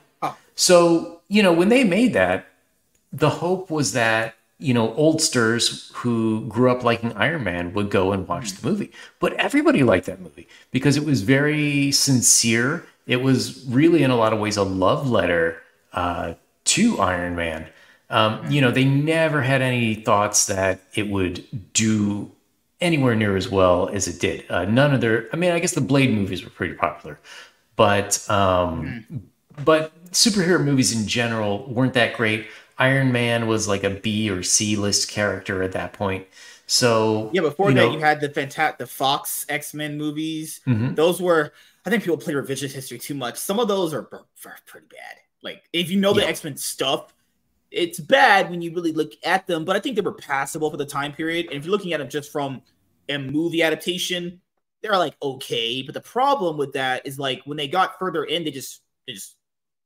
So, you know, when they made that, the hope was that you know, oldsters who grew up liking Iron Man would go and watch the movie. But everybody liked that movie because it was very sincere. It was really, in a lot of ways, a love letter uh, to Iron Man. Um, you know, they never had any thoughts that it would do anywhere near as well as it did. Uh, none of their, I mean, I guess the Blade movies were pretty popular, but um, but superhero movies in general weren't that great. Iron Man was like a B or C list character at that point. So yeah, before you that know, you had the fantastic the Fox X Men movies. Mm-hmm. Those were I think people play revisionist history too much. Some of those are, are pretty bad. Like if you know the yeah. X Men stuff, it's bad when you really look at them. But I think they were passable for the time period. And if you're looking at them just from a movie adaptation, they're like okay. But the problem with that is like when they got further in, they just they just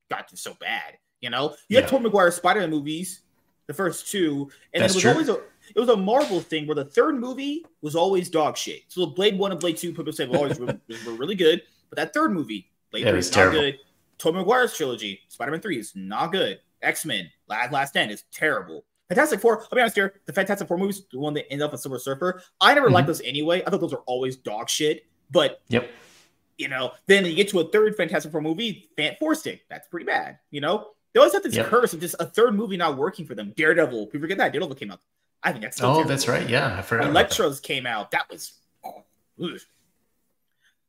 got so bad. You know, you yeah. had Tobey Maguire Spider-Man movies, the first two, and That's it was true. always a it was a Marvel thing where the third movie was always dog shit. So Blade One and Blade Two, people say were always were, were really good, but that third movie, Blade Yeah, Three, is terrible. not good. Tobey Maguire's trilogy, Spider Man Three is not good. X Men, Last Last Stand is terrible. Fantastic Four, I'll be honest here, the Fantastic Four movies, the one that ended up with Silver Surfer, I never liked mhm. those anyway. I thought those were always dog shit. But Yep. you know, then you get to a third Fantastic Four movie, Fan Four Stick. That's pretty bad. You know, they always have this Yep. curse of just a third movie not working for them. Daredevil, people forget that Daredevil came out. I think that's Oh, terrible. that's right. Yeah, I forgot. about that. Elektra came out. That was oh,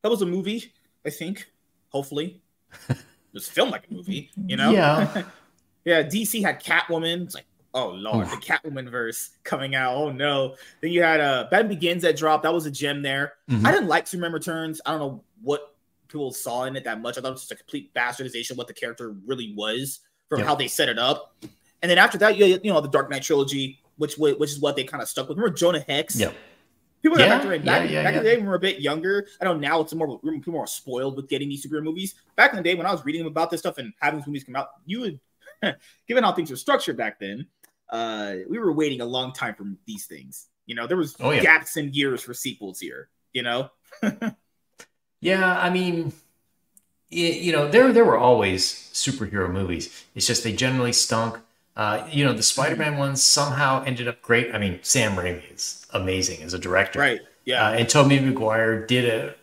that was a movie. I think. Hopefully, it was filmed like a movie. You know. Yeah. yeah. DC had Catwoman. It's like. Oh lord, Oof. the Catwoman verse coming out. Oh no. Then you had uh Ben Begins that dropped. That was a gem there. Mhm. I didn't like Superman Returns. I don't know what people saw in it that much. I thought it was just a complete bastardization of what the character really was from Yep. how they set it up. And then after that, you you know the Dark Knight trilogy, which which is what they kind of stuck with. Remember Jonah Hex? Yep. People Yeah, back, in- yeah, back, yeah, in the day when we were a bit younger. I know now it's more people more spoiled with getting these superhero movies. Back in the day when I was reading about this stuff and having these movies come out, you would, given how things were structured back then, uh, we were waiting a long time for these things. You know, there was Oh, yeah. gaps in years for sequels here. You know, Yeah, I mean, y- you know, there there were always superhero movies. It's just they generally stunk. Uh, you know, the Spider-Man ones somehow ended up great. I mean, Sam Raimi is amazing as a director, right? Yeah, Uh, and Tobey Maguire did a.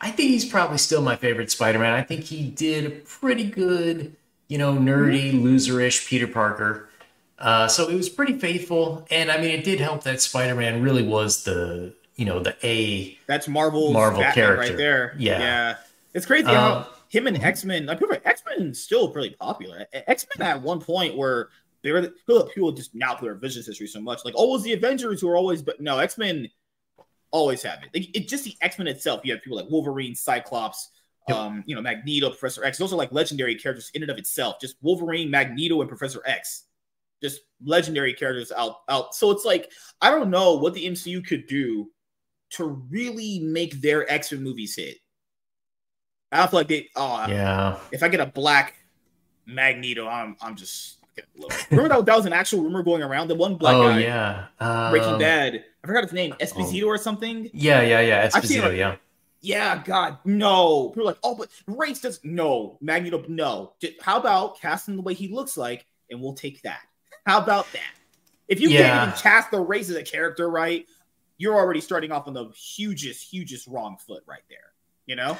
I think he's probably still my favorite Spider-Man. I think he did a pretty good, you know, nerdy, loserish Peter Parker. Uh, so it was pretty faithful, and I mean, it did help that Spider-Man really was the, you know, the A That's Marvel's Marvel Batman character. right there. Yeah. yeah. It's crazy Um, how him and X Men. Like people, X Men still pretty popular. X Men at one point where they were people, people just now put their vision history so much. Like, always the Avengers who are always, but no, X Men always have it. Like, it just the X Men itself. You have people like Wolverine, Cyclops. Yep. Um, you know, Magneto, Professor X. Those are like legendary characters in and of itself. Just Wolverine, Magneto, and Professor X. Just legendary characters out out. So it's like I don't know what the MCU could do to really make their X Men movies hit. I feel like they. Oh, yeah. if I get a black Magneto, I'm I'm just. Remember that that was an actual rumor going around. The one black oh guy, yeah. Um, Breaking Bad. I forgot his name, Esposito or something. Yeah, yeah, yeah. Esposito, like, yeah. Yeah, God, no. People are like, oh, but race does no Magneto. No. How about casting the way he looks like, and we'll take that. How about that? If you Yeah. can't even cast the race as a character right, you're already starting off on the hugest, hugest wrong foot right there. You know?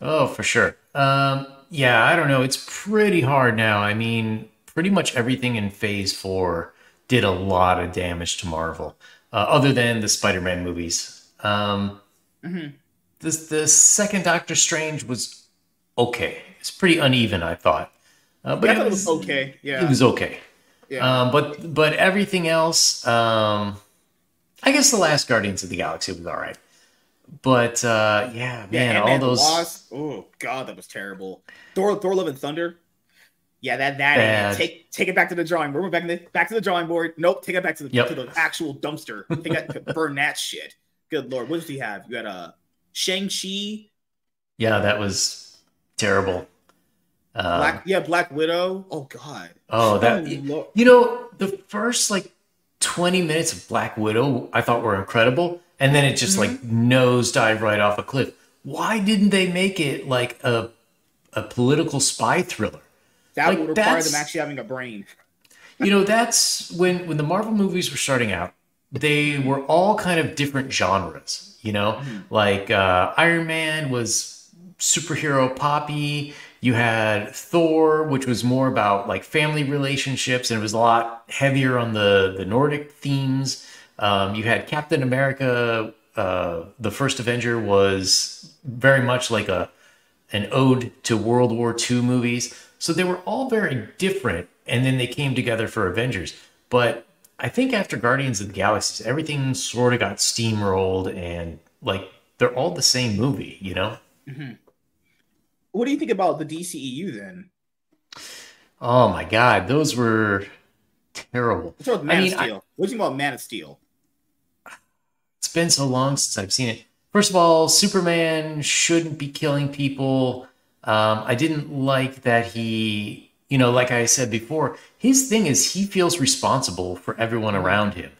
Oh, for sure. Um, yeah, I don't know. It's pretty hard now. I mean, pretty much everything in Phase Four did a lot of damage to Marvel, uh, other than the Spider-Man movies. Um, Mhm. the the second Doctor Strange was okay. It's pretty uneven, I thought, uh, but I it thought it was was okay. Yeah. It was okay. yeah. Um, but but everything else, um, I guess the last Guardians of the Galaxy was all right. But uh, yeah, Yeah, man, all Ant-Man those Wasp. Oh God, that was terrible. Thor, Thor, Love and Thunder. Yeah, that that Bad. take take it back to the drawing board. We're back in the back to the drawing board. Nope, take it back to the Yep. to the actual dumpster. Take it burn that shit. Good lord, what does he have? You had a Shang Chi, yeah, that was terrible. Um, Black yeah, Black Widow. Oh God. oh, that Oh, you know the first like twenty minutes of Black Widow I thought were incredible, and then it just like Mm-hmm. nosedive right off a cliff. Why didn't they make it like a a political spy thriller? That Like, would require them actually having a brain. you know that's when when the marvel movies were starting out they were all kind of different genres you know like uh, iron man was superhero poppy you had thor which was more about like family relationships and it was a lot heavier on the the nordic themes um, you had captain america uh, the first avenger was very much like a an ode to World War II movies. So they were all very different, and then they came together for Avengers. But I think after Guardians of the Galaxy, everything sort of got steamrolled, and like they're all the same movie, you know? What do you think about the DCEU then? Oh my God, those were terrible. With Man I mean, of Steel. what do you think about Man of Steel? Been so long since I've seen it. First of all, Superman shouldn't be killing people. Um, I didn't like that he you know, like I said before, his thing is he feels responsible for everyone around him,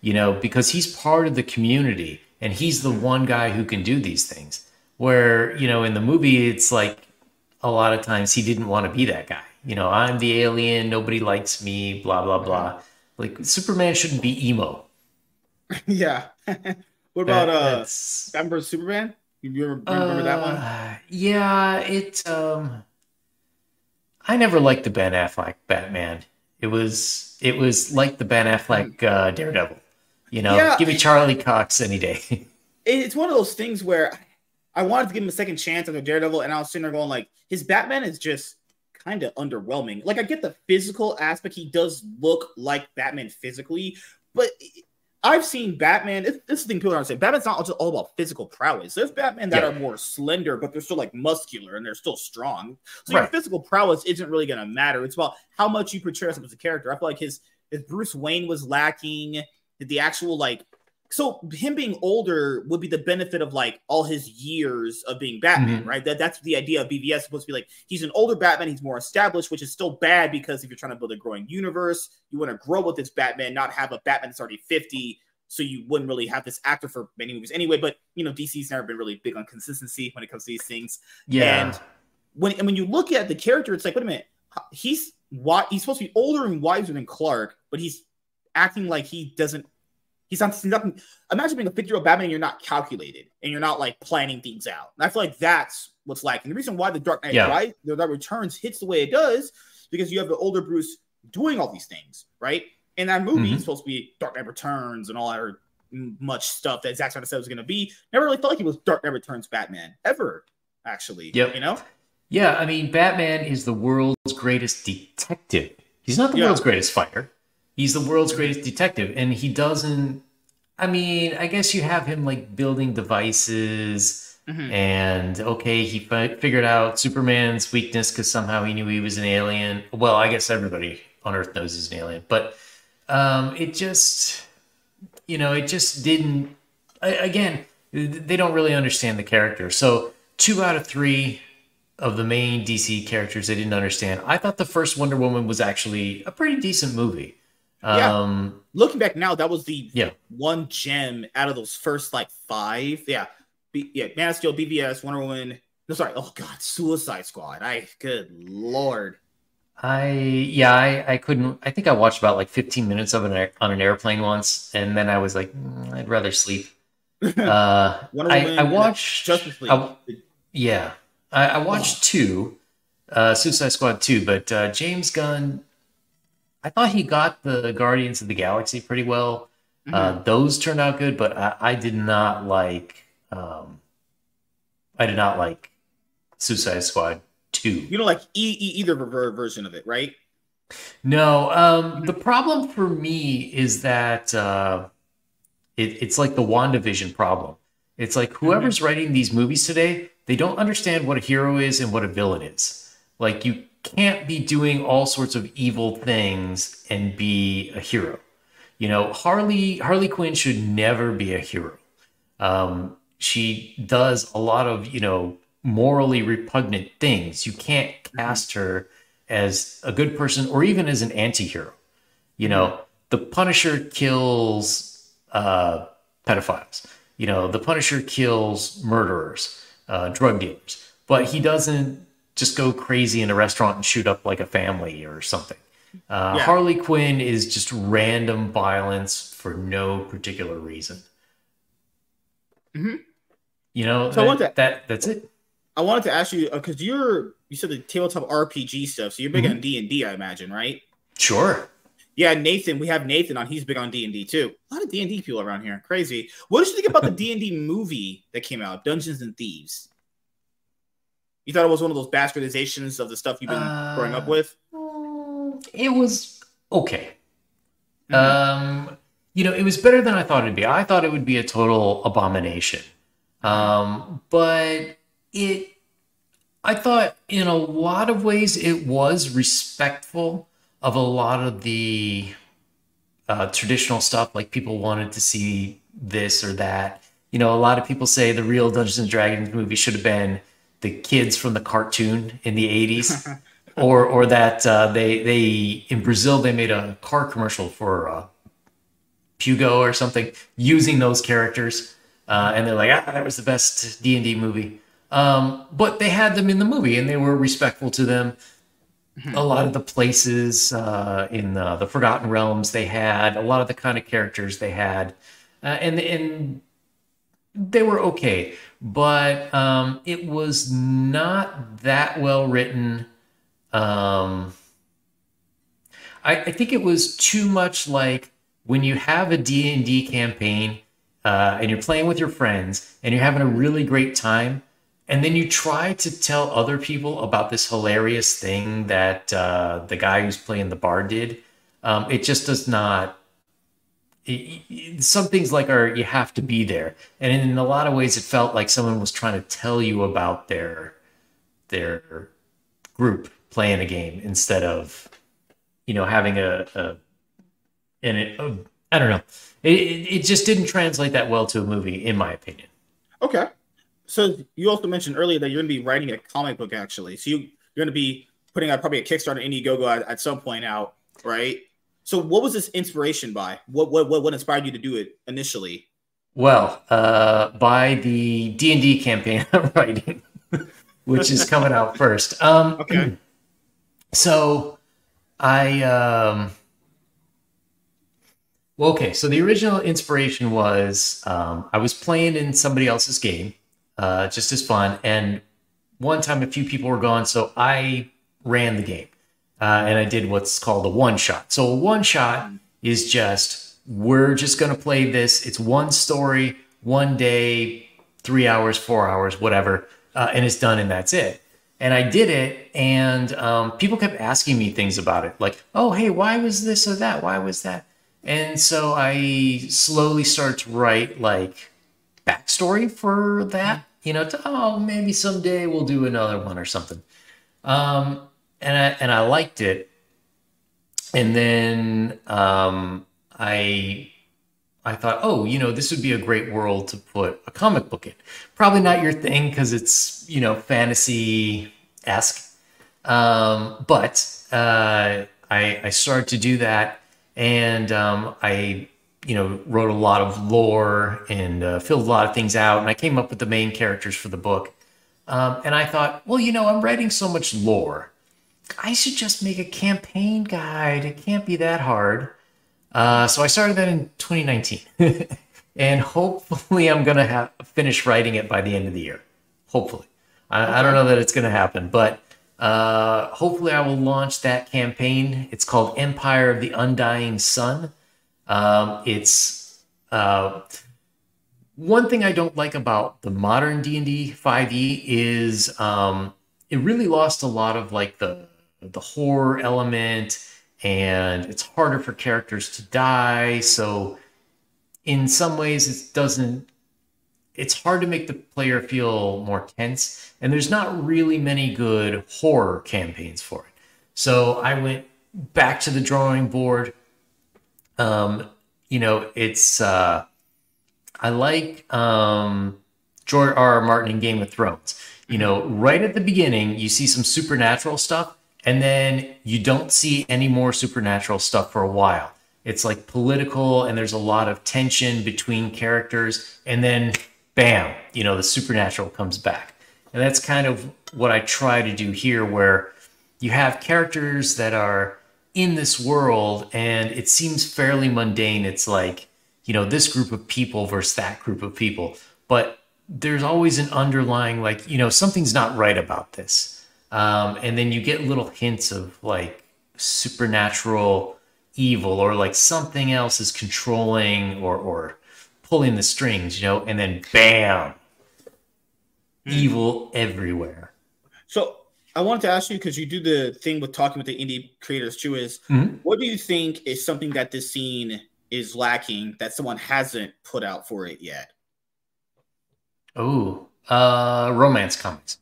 you know, because he's part of the community and he's the one guy who can do these things. Where, you know, in the movie, it's like a lot of times he didn't want to be that guy. You know, I'm the alien, nobody likes me, blah, blah, blah. Like, Superman shouldn't be emo. yeah. what about that, uh Batman Superman? You remember, remember uh, that one? Uh, yeah, it um I never liked the Ben Affleck Batman. It was it was like the Ben Affleck uh, Daredevil. You know, yeah, give me Charlie Cox any day. it's one of those things where I wanted to give him a second chance under Daredevil, and I was sitting there going like, his Batman is just kind of underwhelming. Like I get the physical aspect; he does look like Batman physically, but I've seen Batman. This is the thing people don't say. Batman's not just all about physical prowess. There's Batman that yeah. are more slender, but they're still like muscular and they're still strong. So right. your physical prowess isn't really going to matter. It's about how much you portray yourself as a character. I feel like his his Bruce Wayne was lacking. The actual like so him being older would be the benefit of like all his years of being Batman, mm-hmm. right? That that's the idea of BVS supposed to be like he's an older Batman, he's more established, which is still bad because if you're trying to build a growing universe, you want to grow with this Batman, not have a Batman that's already 50, so you wouldn't really have this actor for many movies anyway. But you know, DC's never been really big on consistency when it comes to these things. Yeah. And when and when you look at the character, it's like, wait a minute, he's why he's supposed to be older and wiser than Clark, but he's acting like he doesn't He's not, he's not imagine being a 50 year old Batman and you're not calculated and you're not like planning things out. And I feel like that's what's lacking. The reason why the Dark Knight yeah. right, the Dark Returns hits the way it does because you have the older Bruce doing all these things, right? And that movie mm-hmm. is supposed to be Dark Knight Returns and all that much stuff that Zack Snyder said was going to be. Never really felt like he was Dark Knight Returns Batman ever, actually. Yep. You know? Yeah, I mean, Batman is the world's greatest detective. He's not the yeah. world's greatest fighter he's the world's greatest detective and he doesn't i mean i guess you have him like building devices mm-hmm. and okay he fi- figured out superman's weakness because somehow he knew he was an alien. Well i guess everybody on earth knows he's an alien but um, it just you know it just didn't again they don't really understand the character. So two out of three of the main dc characters they didn't understand. I thought the first wonder woman was actually a pretty decent movie yeah. Um, Looking back now, that was the yeah. one gem out of those first like five. Yeah. B- yeah. Man of Steel, BVS, Wonder Woman. No, sorry. Oh, God. Suicide Squad. I, good Lord. I, yeah, I, I couldn't. I think I watched about like 15 minutes of it on an airplane once. And then I was like, mm, I'd rather sleep. Uh, I, I watched Justice League. I, yeah. I, I watched oh. two, uh, Suicide Squad 2, but uh, James Gunn I thought he got the Guardians of the Galaxy pretty well. Uh, mm-hmm. Uh, those turned out good, but I, I did not like. Um, I did not like Suicide Squad two. You don't like e- e- either version of it, right? No. Um, the problem for me is that uh, it, it's like the WandaVision problem. It's like mm-hmm. whoever's mm-hmm. writing these movies today, they don't understand what a hero is and what a villain is. Like you can't be doing all sorts of evil things and be a hero. You know, Harley Harley Quinn should never be a hero. Um, she does a lot of you know morally repugnant things. You can't cast her as a good person or even as an anti-hero. You know, the Punisher kills uh, pedophiles. You know, the Punisher kills murderers, uh, drug dealers, but he doesn't just go crazy in a restaurant and shoot up like a family or something. Uh, yeah. Harley Quinn is just random violence for no particular reason. Mm-hmm. You know, so that, to, that that's it. I wanted to ask you because uh, you're you said the tabletop RPG stuff, so you're big mm-hmm. on D and D, I imagine, right? Sure. Yeah, Nathan. We have Nathan on. He's big on D and D too. A lot of D and D people around here. Crazy. What did you think about the D and D movie that came out, Dungeons and Thieves? You thought it was one of those bastardizations of the stuff you've been uh, growing up with? Mm, it was okay. Mm-hmm. Um, you know, it was better than I thought it'd be. I thought it would be a total abomination. Um, but it, I thought in a lot of ways it was respectful of a lot of the uh, traditional stuff. Like people wanted to see this or that. You know, a lot of people say the real Dungeons and Dragons movie should have been the kids from the cartoon in the 80s. or or that uh, they they in Brazil they made a car commercial for uh, Pugo or something using those characters, uh, and they're like, ah, that was the best D and D movie. Um, but they had them in the movie, and they were respectful to them. A lot of the places uh, in the, the Forgotten Realms they had, a lot of the kind of characters they had, uh, and and they were okay, but um, it was not that well written. Um, I, I think it was too much like when you have a D&D campaign uh, and you're playing with your friends and you're having a really great time and then you try to tell other people about this hilarious thing that uh, the guy who's playing the bard did um, it just does not it, it, some things like are you have to be there and in a lot of ways it felt like someone was trying to tell you about their their group playing a game instead of you know having a, a and it uh, I don't know. It, it just didn't translate that well to a movie, in my opinion. Okay. So you also mentioned earlier that you're going to be writing a comic book, actually. So you, you're going to be putting out probably a Kickstarter Indiegogo at, at some point out, right? So what was this inspiration by? What what what, what inspired you to do it initially? Well, uh, by the D and D campaign I'm writing, which is coming out first. Um, okay. So I um, well, okay. So the original inspiration was um, I was playing in somebody else's game, uh, just as fun. And one time, a few people were gone, so I ran the game, uh, and I did what's called a one shot. So a one shot is just we're just going to play this. It's one story, one day, three hours, four hours, whatever, uh, and it's done, and that's it. And I did it, and um, people kept asking me things about it, like, "Oh, hey, why was this or that? Why was that?" And so I slowly start to write like backstory for that, you know, to, oh, maybe someday we'll do another one or something. Um, and I, and I liked it. And then, um, I, I thought, oh, you know, this would be a great world to put a comic book in. Probably not your thing because it's, you know, fantasy esque. Um, but uh, I, I started to do that and um, I, you know, wrote a lot of lore and uh, filled a lot of things out, and I came up with the main characters for the book. Um, and I thought, well, you know, I'm writing so much lore, I should just make a campaign guide. It can't be that hard. Uh, so I started that in 2019, and hopefully, I'm gonna have finish writing it by the end of the year. Hopefully, I, okay. I don't know that it's gonna happen, but uh, hopefully, I will launch that campaign. It's called Empire of the Undying Sun. Um, it's uh, one thing I don't like about the modern D and D 5e is um, it really lost a lot of like the the horror element, and it's harder for characters to die. So, in some ways, it doesn't it's hard to make the player feel more tense and there's not really many good horror campaigns for it so i went back to the drawing board um, you know it's uh, i like um, george r. r martin in game of thrones you know right at the beginning you see some supernatural stuff and then you don't see any more supernatural stuff for a while it's like political and there's a lot of tension between characters and then bam, you know, the supernatural comes back. And that's kind of what I try to do here, where you have characters that are in this world and it seems fairly mundane. It's like, you know, this group of people versus that group of people. But there's always an underlying, like, you know, something's not right about this. Um, and then you get little hints of like supernatural evil or like something else is controlling or, or pulling the strings, you know, and then bam, mm. evil everywhere. So I wanted to ask you because you do the thing with talking with the indie creators too. Is mm-hmm. what do you think is something that this scene is lacking that someone hasn't put out for it yet? Oh, uh, romance comics.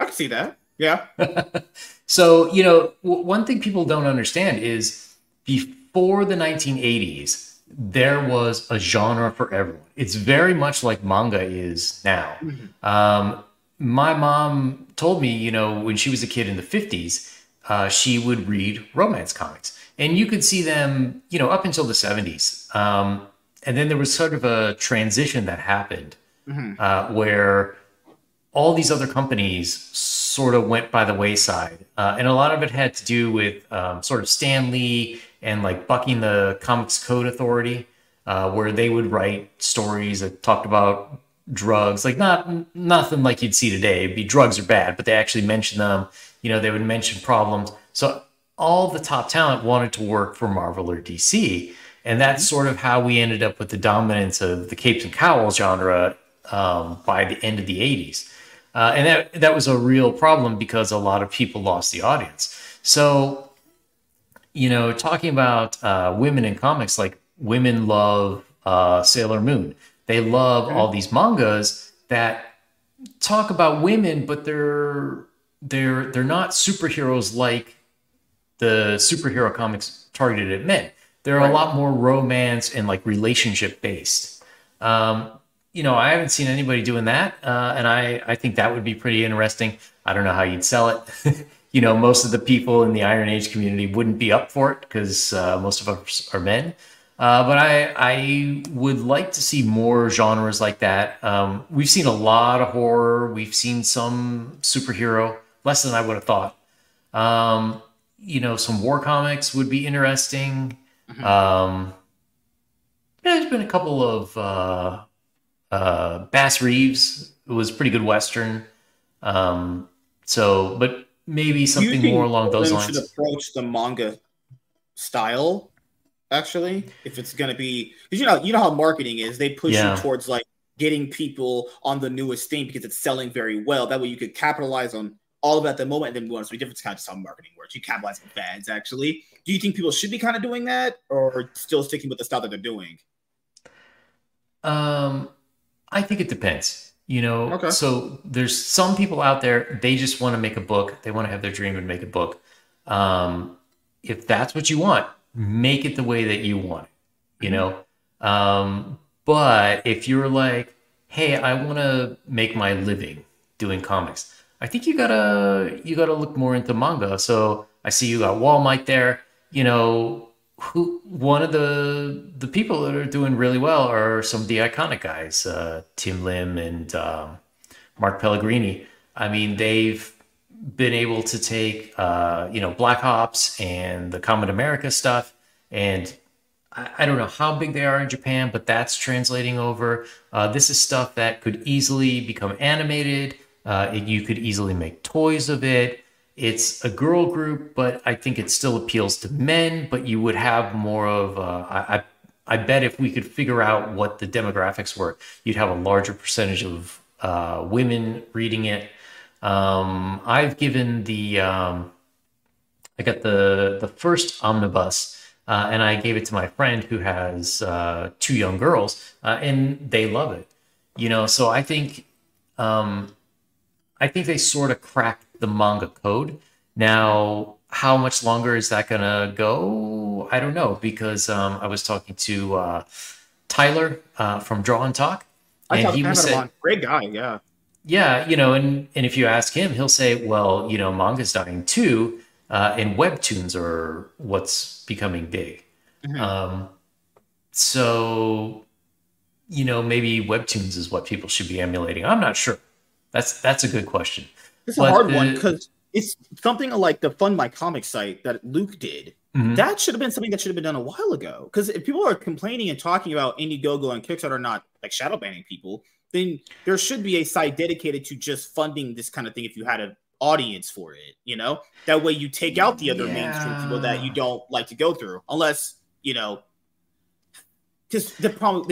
I can see that. Yeah. so you know, w- one thing people don't understand is before the 1980s there was a genre for everyone. It's very much like manga is now. Mm-hmm. Um, my mom told me, you know, when she was a kid in the 50s, uh, she would read romance comics. And you could see them, you know, up until the 70s. Um, and then there was sort of a transition that happened mm-hmm. uh, where all these other companies sort of went by the wayside. Uh, and a lot of it had to do with um, sort of Stan Lee and like bucking the Comics Code Authority, uh, where they would write stories that talked about drugs, like not nothing like you'd see today. It'd be drugs are bad, but they actually mention them. You know, they would mention problems. So all the top talent wanted to work for Marvel or DC. And that's mm-hmm. sort of how we ended up with the dominance of the capes and cowls genre um, by the end of the 80s. Uh, and that, that was a real problem because a lot of people lost the audience. So, you know, talking about uh, women in comics, like women love uh, Sailor Moon. They love all these mangas that talk about women, but they're they're they're not superheroes like the superhero comics targeted at men. They're right. a lot more romance and like relationship based. Um, you know, I haven't seen anybody doing that, uh, and I I think that would be pretty interesting. I don't know how you'd sell it. you know, most of the people in the Iron Age community wouldn't be up for it because uh, most of us are men. Uh, but I I would like to see more genres like that. Um, we've seen a lot of horror. We've seen some superhero, less than I would have thought. Um, you know, some war comics would be interesting. Mm-hmm. Um, yeah, there's been a couple of uh, uh, Bass Reeves. Was pretty good western. Um, so, but maybe something more along those lines. You should approach the manga style actually if it's going to be because you know you know how marketing is they push yeah. you towards like getting people on the newest thing because it's selling very well that way you could capitalize on all of it at the moment and then move on so different kind of how marketing works you capitalize on fads actually do you think people should be kind of doing that or still sticking with the style that they're doing um i think it depends you know? Okay. so there's some people out there they just want to make a book they want to have their dream and make a book. Um if that's what you want make it the way that you want you know? Um, but if you're like hey i want to make my living doing comics i think you gotta you gotta look more into manga. So i see you got Wall Mike there you know who one of the the people that are doing really well are some of the iconic guys uh, tim lim and um, mark pellegrini i mean they've been able to take uh, you know Black Ops and the Comet America stuff, and I, I, don't know how big they are in Japan, but that's translating over. Uh, this is stuff that could easily become animated. Uh, it, you could easily make toys of it. It's a girl group, but I think it still appeals to men. But you would have more of uh, I, I bet if we could figure out what the demographics were, you'd have a larger percentage of uh, women reading it um, I've given the um, I got the the first omnibus, uh, and I gave it to my friend who has uh, two young girls, uh, and they love it. You know, so I think um, I think they sort of cracked the manga code. Now, how much longer is that gonna go? I don't know because um, I was talking to uh, Tyler uh, from Draw and Talk, and he was saying, great guy, yeah yeah, you know, and and if you ask him, he'll say, well, you know, manga's dying too, uh, and webtoons are what's becoming big. Mm-hmm. Um, so, you know, maybe webtoons is what people should be emulating. I'm not sure. That's that's a good question. It's but a hard the, one because it's something like the Fund My Comic site that Luke did. Mm-hmm. That should have been something that should have been done a while ago. Because if people are complaining and talking about Indiegogo and Kickstarter not like shadow banning people, then there should be a site dedicated to just funding this kind of thing if you had an audience for it, you know? That way you take out the other yeah. mainstream people that you don't like to go through, unless, you know, because the problem,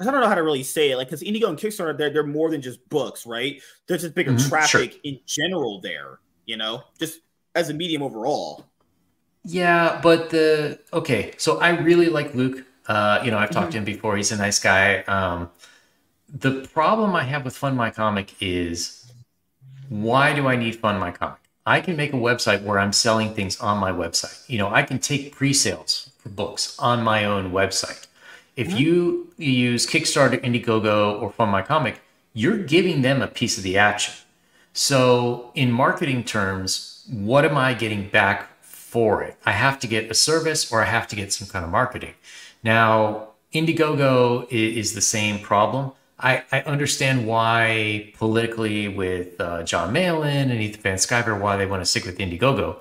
I don't know how to really say it, like, because Indigo and Kickstarter, they're, they're more than just books, right? There's just bigger mm-hmm, traffic sure. in general there, you know, just as a medium overall. Yeah, but the, okay, so I really like Luke. Uh, you know, I've talked mm-hmm. to him before. He's a nice guy. Um, the problem I have with Fund My Comic is why do I need Fund My Comic? I can make a website where I'm selling things on my website. You know, I can take pre-sales for books on my own website. If mm-hmm. you use Kickstarter, Indiegogo, or Fund My Comic, you're giving them a piece of the action. So, in marketing terms, what am I getting back for it? I have to get a service or I have to get some kind of marketing. Now, Indiegogo is the same problem. I, I understand why politically with uh, Jon Malin and Ethan Van Sciver why they want to stick with Indiegogo.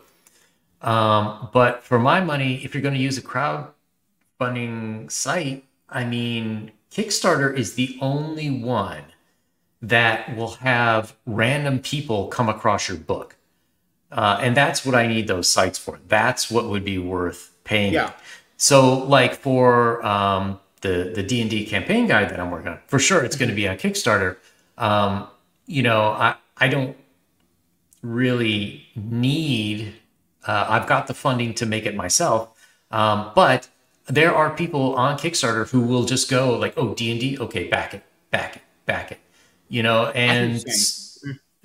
Um, but for my money, if you're going to use a crowdfunding site, I mean, Kickstarter is the only one that will have random people come across your book. Uh, and that's what I need those sites for. That's what would be worth paying. Yeah. So, like for um, the the D and D campaign guide that I'm working on, for sure it's going to be on Kickstarter. Um, you know, I I don't really need. Uh, I've got the funding to make it myself, um, but there are people on Kickstarter who will just go like, "Oh, D and D, okay, back it, back it, back it," you know, and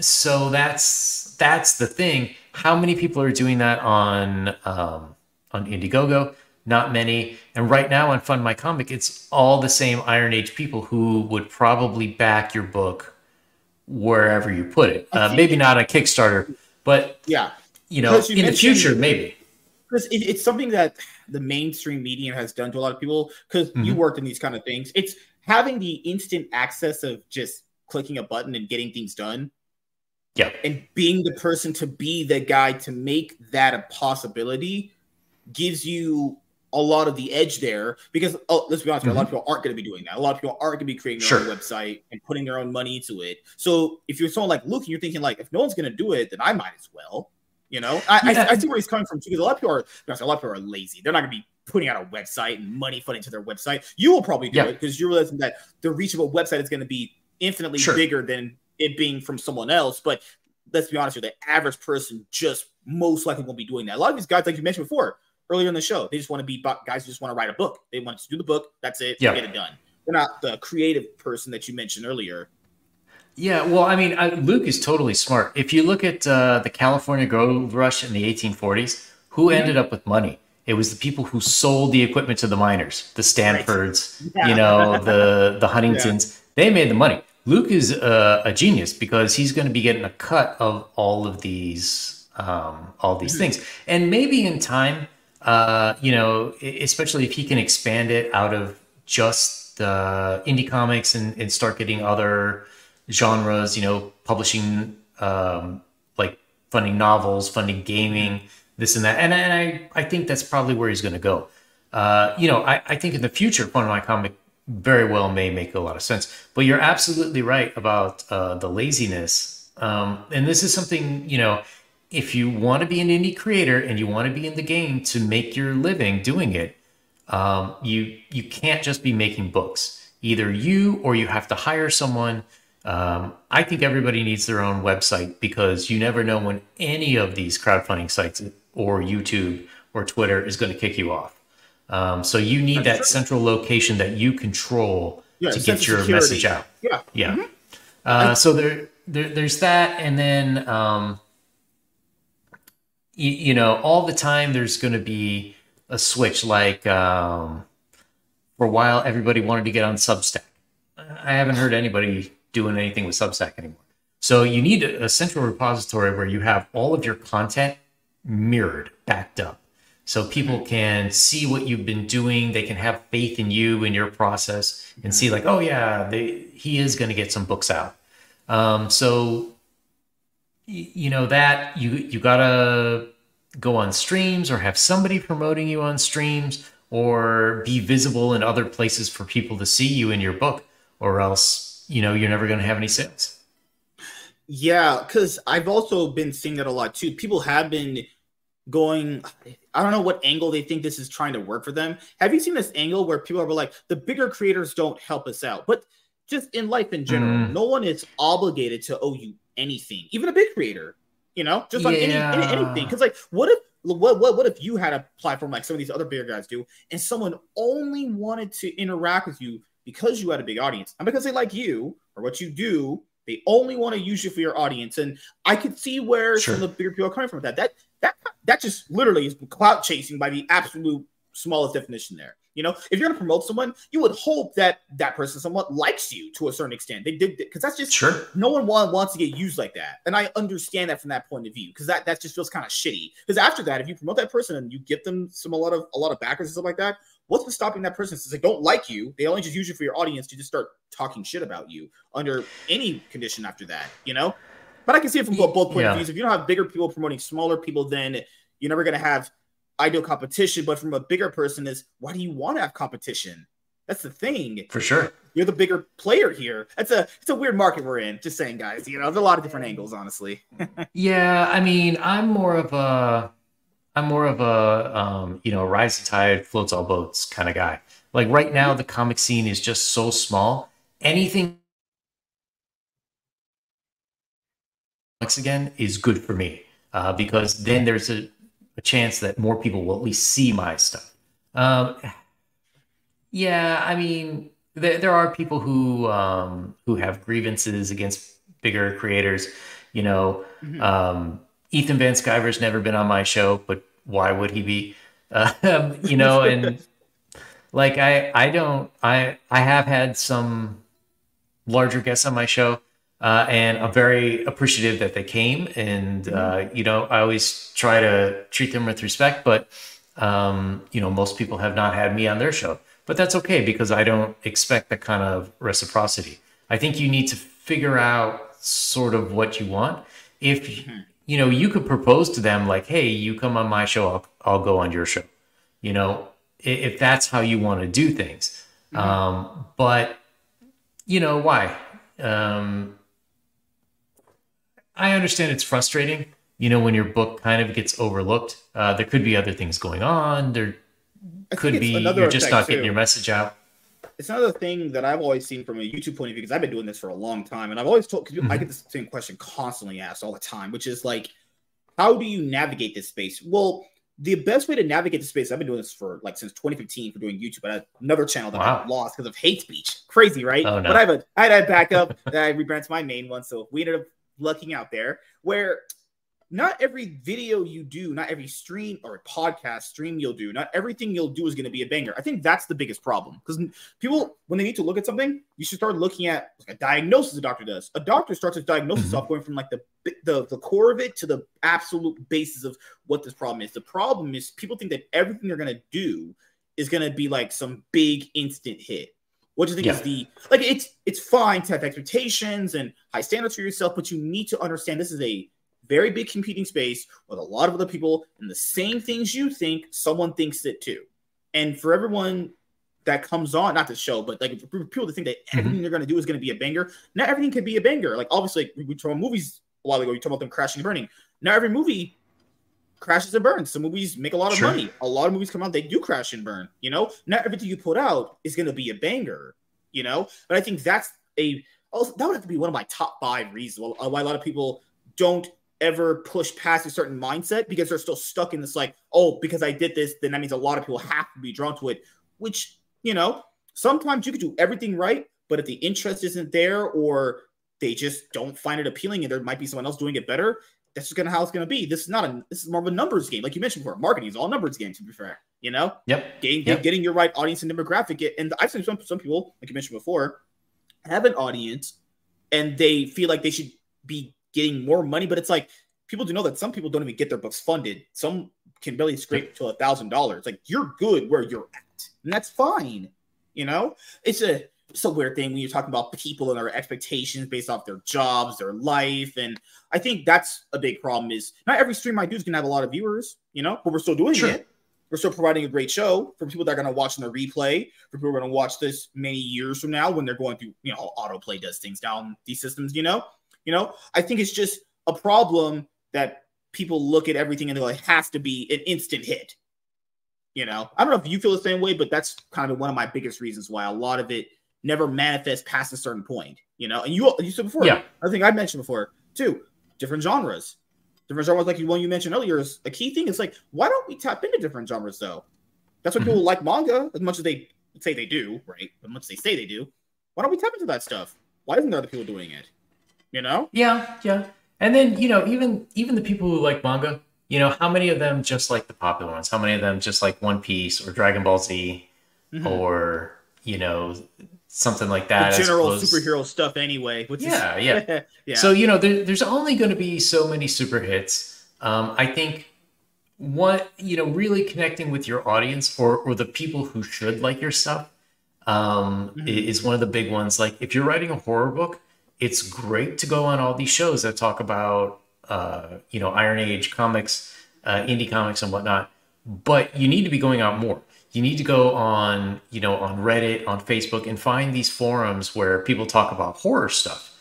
so that's that's the thing. How many people are doing that on um, on Indiegogo? Not many. And right now on Fund My Comic, it's all the same Iron Age people who would probably back your book wherever you put it. Uh, maybe not on Kickstarter, but yeah, you know, you in the future, maybe. Because it, it's something that the mainstream media has done to a lot of people. Because mm-hmm. you worked in these kind of things, it's having the instant access of just clicking a button and getting things done. Yeah, and being the person to be the guy to make that a possibility gives you a lot of the edge there because oh, let's be honest, mm-hmm. a lot of mm-hmm. people aren't going to be doing that. A lot of people aren't going to be creating their sure. own website and putting their own money into it. So if you're someone like Luke and you're thinking like, if no one's going to do it, then I might as well. You know, I, yeah. I, I, see where he's coming from too. Because a lot of people are, a lot of people are lazy. They're not going to be putting out a website and money funding to their website. You will probably do yeah. it because you're realizing that the reach of a website is going to be infinitely sure. bigger than it being from someone else. But let's be honest here, the average person just most likely won't be doing that. A lot of these guys, like you mentioned before, earlier in the show. They just want to be guys who just want to write a book. They want to do the book. That's it. Yeah. Get it done. They're not the creative person that you mentioned earlier. Yeah, well, I mean, I, Luke is totally smart. If you look at uh, the California gold rush in the 1840s, who mm-hmm. ended up with money? It was the people who sold the equipment to the miners, the Stanfords, right. yeah. you know, the the Huntingtons. Yeah. They made the money. Luke is a, a genius because he's going to be getting a cut of all of these um, all these mm-hmm. things, and maybe in time uh, you know, especially if he can expand it out of just the indie comics and, and start getting other genres, you know, publishing um, like funding novels, funding gaming, this and that. And, and I, I think that's probably where he's going to go. Uh, you know, I, I think in the future, Fund My Comic very well may make a lot of sense. But you're absolutely right about uh, the laziness. Um, and this is something, you know, if you want to be an indie creator and you want to be in the game to make your living doing it, um, you you can't just be making books. Either you or you have to hire someone. Um, I think everybody needs their own website because you never know when any of these crowdfunding sites or YouTube or Twitter is going to kick you off. Um, so you need That's that true. central location that you control yeah, to get your security. message out. Yeah, yeah. Mm-hmm. Uh, so there, there, there's that, and then um, you, you know, all the time there's going to be a switch. Like um, for a while, everybody wanted to get on Substack. I haven't heard anybody doing anything with Substack anymore. So you need a, a central repository where you have all of your content mirrored, backed up. So people can see what you've been doing. They can have faith in you and your process and see like, oh yeah, they, he is going to get some books out. Um, so you know that you you gotta go on streams or have somebody promoting you on streams or be visible in other places for people to see you in your book or else you know you're never going to have any sales yeah because i've also been seeing that a lot too people have been going i don't know what angle they think this is trying to work for them have you seen this angle where people are like the bigger creators don't help us out but just in life in general mm. no one is obligated to owe you anything, even a big creator. You know, just like yeah. any, any, anything. Because like, what if what, what what if you had a platform like some of these other bigger guys do, and someone only wanted to interact with you because you had a big audience, and because they like you or what you do, they only want to use you for your audience. And I could see where sure. some of the bigger people are coming from with that. That that that just literally is clout chasing by the absolute smallest definition there. You know, if you're going to promote someone, you would hope that that person somewhat likes you to a certain extent. They did because that's just sure. No one wants to get used like that, and I understand that from that point of view because that that just feels kind of shitty. Because after that, if you promote that person and you give them some a lot of a lot of backers and stuff like that, what's the stopping that person since they don't like you? They only just use you for your audience to just start talking shit about you under any condition after that. You know. But I can see it from both, both point yeah. of views. If you don't have bigger people promoting smaller people, then you're never going to have ideal competition. But from a bigger person, is why do you want to have competition? That's the thing. For sure. You're the bigger player here. It's a it's a weird market we're in. Just saying, guys. You know, there's a lot of different angles, honestly. yeah, I mean, I'm more of a I'm more of a um, you know, "rise rising tide floats all boats kind of guy. Like right now, the comic scene is just so small. Anything again is good for me uh, because then there's a, a, chance that more people will at least see my stuff. Um, yeah, I mean, there, there are people who um, who have grievances against bigger creators. You know, mm-hmm. um, Ethan Van Sciver's never been on my show, but why would he be? Uh, you know, and like I, I don't, I, I have had some larger guests on my show uh, and I'm very appreciative that they came. And uh, mm-hmm. you know, I always try to treat them with respect, but um, you know, most people have not had me on their show, but that's okay because I don't expect that kind of reciprocity. I think you need to figure out sort of what you want. If mm-hmm. you know, you could propose to them like, "Hey, you come on my show, I'll, I'll go on your show." You know, if that's how you want to do things. Mm-hmm. Um, but you know why? Um, I understand it's frustrating. You know, when your book kind of gets overlooked, uh, there could be other things going on. There could be you're just not getting too. your message out. It's another thing that I've always seen from a YouTube point of view because I've been doing this for a long time, and I've always told because mm-hmm. I get the same question constantly asked all the time, which is like, how do you navigate this space? Well, the best way to navigate the space, I've been doing this for like since 2015 for doing YouTube. I had another channel that wow. I lost because of hate speech. Crazy, right? Oh, no. But I have a I had a backup that I rebranded my main one. So we ended up looking out there where not every video you do, not every stream or podcast stream you'll do, not everything you'll do is going to be a banger. I think that's the biggest problem because people, when they need to look at something, you should start looking at like a diagnosis a doctor does. A doctor starts a diagnosis mm-hmm. off going from like the, the the core of it to the absolute basis of what this problem is. The problem is people think that everything they're going to do is going to be like some big instant hit. What do you think yeah. is the like? It's it's fine to have expectations and high standards for yourself, but you need to understand this is a very big competing space with a lot of other people and the same things you think. Someone thinks it too, and for everyone that comes on, not the show, but like for people to think that mm-hmm. everything they're going to do is going to be a banger. Not everything can be a banger. Like obviously, like, we talked about movies a while ago. We talk about them crashing and burning. Now every movie crashes and burns. Some movies make a lot of sure. money. A lot of movies come out, they do crash and burn. You know, not everything you put out is going to be a banger. You know, but I think that's a also, that would have to be one of my top five reasons uh, why a lot of people don't ever push past a certain mindset because they're still stuck in this like, oh, because I did this, then that means a lot of people have to be drawn to it. Which you know, sometimes you could do everything right, but if the interest isn't there or they just don't find it appealing and there might be someone else doing it better, that's just gonna how it's gonna be. This is not a this is more of a numbers game, like you mentioned before. Marketing is all numbers game, to be fair. You know, yep. Getting, yep. getting your right audience and demographic. And I've seen some some people, like you mentioned before, have an audience and they feel like they should be getting more money, but it's like people do know that some people don't even get their books funded. Some can barely scrape to a thousand dollars. Like you're good where you're at, and that's fine. You know, it's a it's a weird thing when you're talking about people and their expectations based off their jobs, their life, and I think that's a big problem. Is not every stream I do is gonna have a lot of viewers, you know, but we're still doing sure. it. We're still providing a great show for people that are gonna watch in the replay, for people who are gonna watch this many years from now when they're going through, you know, autoplay does things down these systems, you know. You know, I think it's just a problem that people look at everything and they're like, has to be an instant hit. You know, I don't know if you feel the same way, but that's kind of one of my biggest reasons why a lot of it never manifest past a certain point, you know. And you you said before, yeah. I think I mentioned before too, different genres, different genres. Like the one you mentioned earlier is a key thing. Is like, why don't we tap into different genres though? That's what mm-hmm. people like manga as much as they say they do, right? As much as they say they do. Why don't we tap into that stuff? Why isn't there other people doing it? You know? Yeah, yeah. And then you know, even even the people who like manga, you know, how many of them just like the popular ones? How many of them just like One Piece or Dragon Ball Z? mm-hmm. or you know something like that. The general superhero stuff, anyway. yeah, yeah, yeah. So you know, there, there's only going to be so many super hits. Um, I think what you know, really connecting with your audience or or the people who should like your stuff um, mm-hmm. is one of the big ones. Like if you're writing a horror book, it's great to go on all these shows that talk about uh, you know Iron Age comics, uh, indie comics, and whatnot. But you need to be going out more you need to go on, you know, on Reddit, on Facebook, and find these forums where people talk about horror stuff.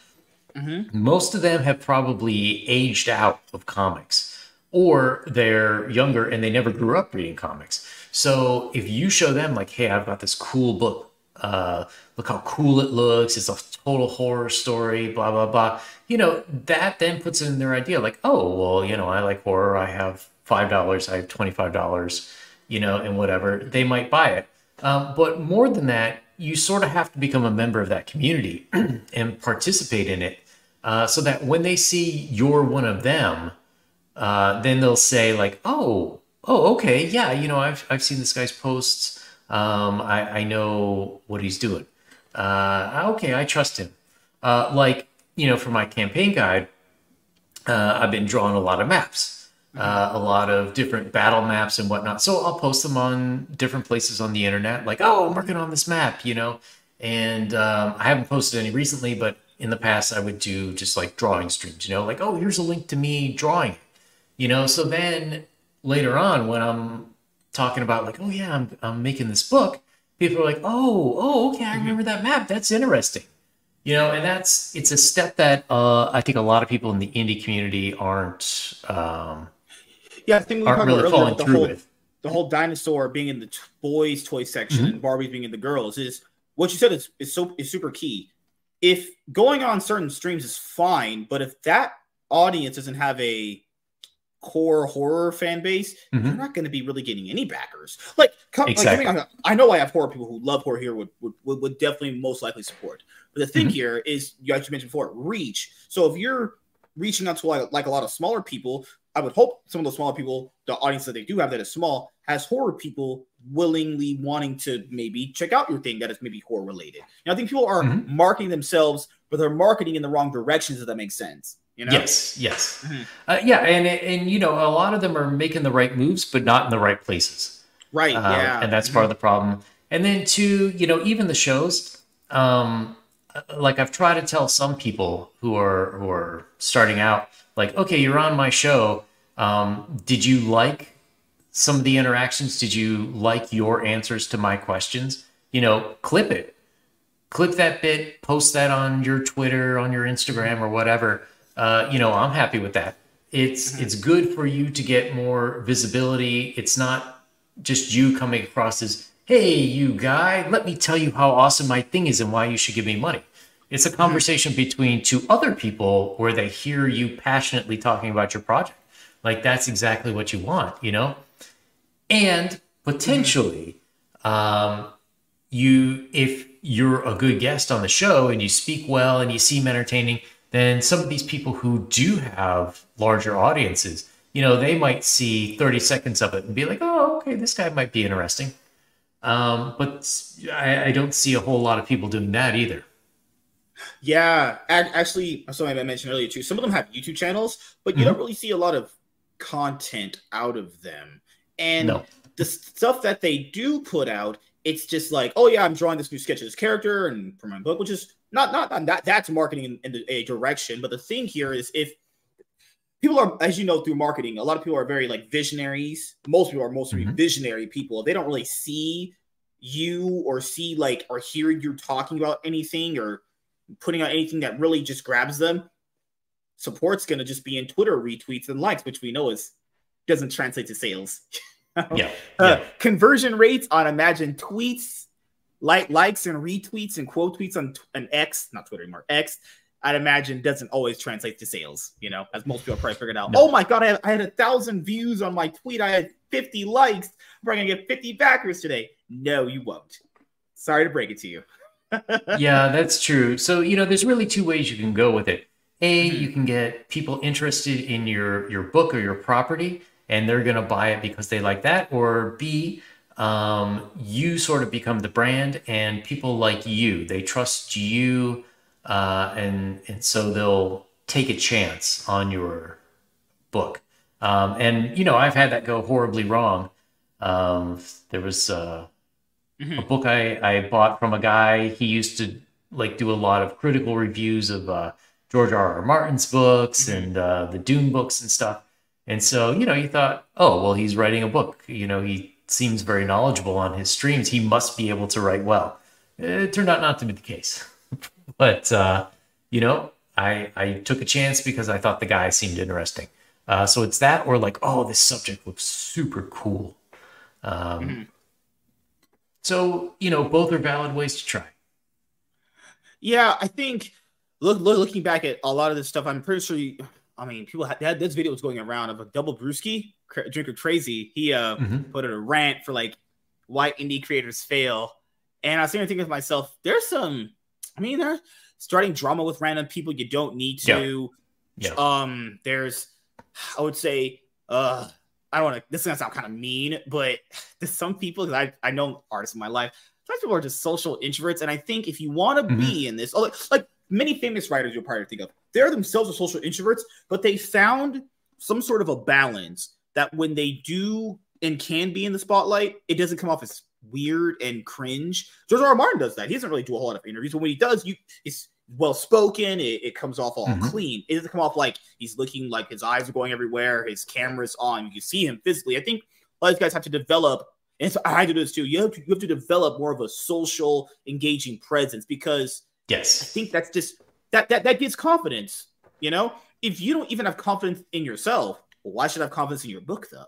Mm-hmm. Most of them have probably aged out of comics, or they're younger and they never grew up reading comics. So if you show them, like, hey, I've got this cool book, uh, look how cool it looks, it's a total horror story, blah, blah, blah, you know, that then puts in their idea, like, oh, well, you know, I like horror, I have $5, I have $25 you know, and whatever, they might buy it. Um, but more than that, you sort of have to become a member of that community and participate in it uh, so that when they see you're one of them, uh, then they'll say like, oh, oh, okay, yeah, you know, I've, I've seen this guy's posts. Um, I, I know what he's doing. Uh, okay, I trust him. Uh, like, you know, for my campaign guide, uh, I've been drawing a lot of maps uh, a lot of different battle maps and whatnot. So I'll post them on different places on the internet, like, oh, I'm working on this map, you know. And um, I haven't posted any recently, but in the past I would do just like drawing streams, you know, like, oh, here's a link to me drawing you know. So then later on, when I'm talking about like, oh yeah, I'm I'm making this book, people are like, oh, oh, okay, I remember that map. That's interesting you know and that's it's a step that uh, i think a lot of people in the indie community aren't um, yeah, I think we talked really about earlier the whole with. the whole dinosaur being in the t- boys' toy section mm-hmm. and Barbies being in the girls is what you said is is so is super key. If going on certain streams is fine, but if that audience doesn't have a core horror fan base, mm-hmm. you're not going to be really getting any backers. Like, come, exactly. like I know I have horror people who love horror here would, would, would definitely most likely support. But the thing mm-hmm. here is, you mentioned before, reach. So if you're reaching out to like, like a lot of smaller people, I would hope some of the smaller people, the audience that they do have that is small, has horror people willingly wanting to maybe check out your thing that is maybe horror related. And I think people are mm-hmm. marketing themselves, but they're marketing in the wrong directions. If that makes sense. You know? Yes, yes, mm-hmm. uh, yeah, and and you know, a lot of them are making the right moves, but not in the right places. Right. Um, yeah, and that's mm-hmm. part of the problem. And then to you know, even the shows, um, like I've tried to tell some people who are who are starting out like, okay, you're on my show. Um, did you like some of the interactions? Did you like your answers to my questions? You know, clip it, clip that bit, post that on your Twitter, on your Instagram, or whatever. Uh, you know, I'm happy with that. It's mm-hmm. it's good for you to get more visibility. It's not just you coming across as, hey, you guy, let me tell you how awesome my thing is and why you should give me money. It's a mm-hmm. conversation between two other people where they hear you passionately talking about your project. Like that's exactly what you want, you know? And potentially, um, you if you're a good guest on the show and you speak well and you seem entertaining, then some of these people who do have larger audiences, you know, they might see 30 seconds of it and be like, oh, okay, this guy might be interesting. Um, but I, I don't see a whole lot of people doing that either. Yeah, actually, something I mentioned earlier too. Some of them have YouTube channels, but you mm-hmm. don't really see a lot of content out of them. And no. the stuff that they do put out, it's just like, oh yeah, I'm drawing this new sketch of this character and for my book, which is not not, not that that's marketing in, in a direction. But the thing here is if people are, as you know, through marketing, a lot of people are very like visionaries. Most people are mostly mm-hmm. visionary people. They don't really see you or see like or hear you talking about anything or putting out anything that really just grabs them, support's going to just be in Twitter retweets and likes, which we know is doesn't translate to sales. yeah, uh. Conversion rates on Imagine tweets, like likes and retweets and quote tweets on an X, not Twitter anymore, X. I'd imagine doesn't always translate to sales, you know, as most people probably figured out. No. Oh my god, I had, I had a thousand views on my tweet. I had 50 likes. I'm probably gonna get 50 backers today. No, you won't. Sorry to break it to you yeah, that's true. So, you know, there's really two ways you can go with it. A, you can get people interested in your your book or your property and they're going to buy it because they like that or B, um, you sort of become the brand, and people like you. They trust you, uh, and and so they'll take a chance on your book. Um, and you know, I've had that go horribly wrong. Um, there was uh, mm-hmm. a book I, I bought from a guy. He used to like do a lot of critical reviews of uh, George R. R. Martin's books mm-hmm. and uh, the Dune books and stuff. And so, you know, you thought, oh, well, he's writing a book. You know, he seems very knowledgeable on his streams. He must be able to write well. It turned out not to be the case. But, uh, you know, I, I took a chance because I thought the guy seemed interesting. Uh, so it's that or like, oh, this subject looks super cool. Um, mm-hmm. So, you know, both are valid ways to try. Yeah, I think look, look looking back at a lot of this stuff, I'm pretty sure. You, I mean, people had, had this video was going around of a double brewski drinker crazy. He uh mm-hmm. put in a rant for like why indie creators fail, and I was thinking to myself, there's some. I mean, they're starting drama with random people you don't need to. Yeah. yeah. Um, there's, I would say, uh, I don't want to. This is gonna sound kind of mean, but there's some people because I I know artists in my life. Some people are just social introverts, and I think if you want to mm-hmm. be in this, like, like many famous writers you'll probably think of, they're themselves are social introverts, but they found some sort of a balance that when they do and can be in the spotlight, it doesn't come off as weird and cringe. George R. R. Martin does that. He doesn't really do a whole lot of interviews, but when he does, you it's well spoken. It, it, comes off all mm-hmm. clean. It doesn't come off like he's looking like his eyes are going everywhere. His camera's on. You can see him physically. I think a lot of these guys have to develop, and so I do this too. You have to you have to develop more of a social, engaging presence because yes, I think that's just that that that gives confidence. You know, if you don't even have confidence in yourself, well, why should I have confidence in your book though?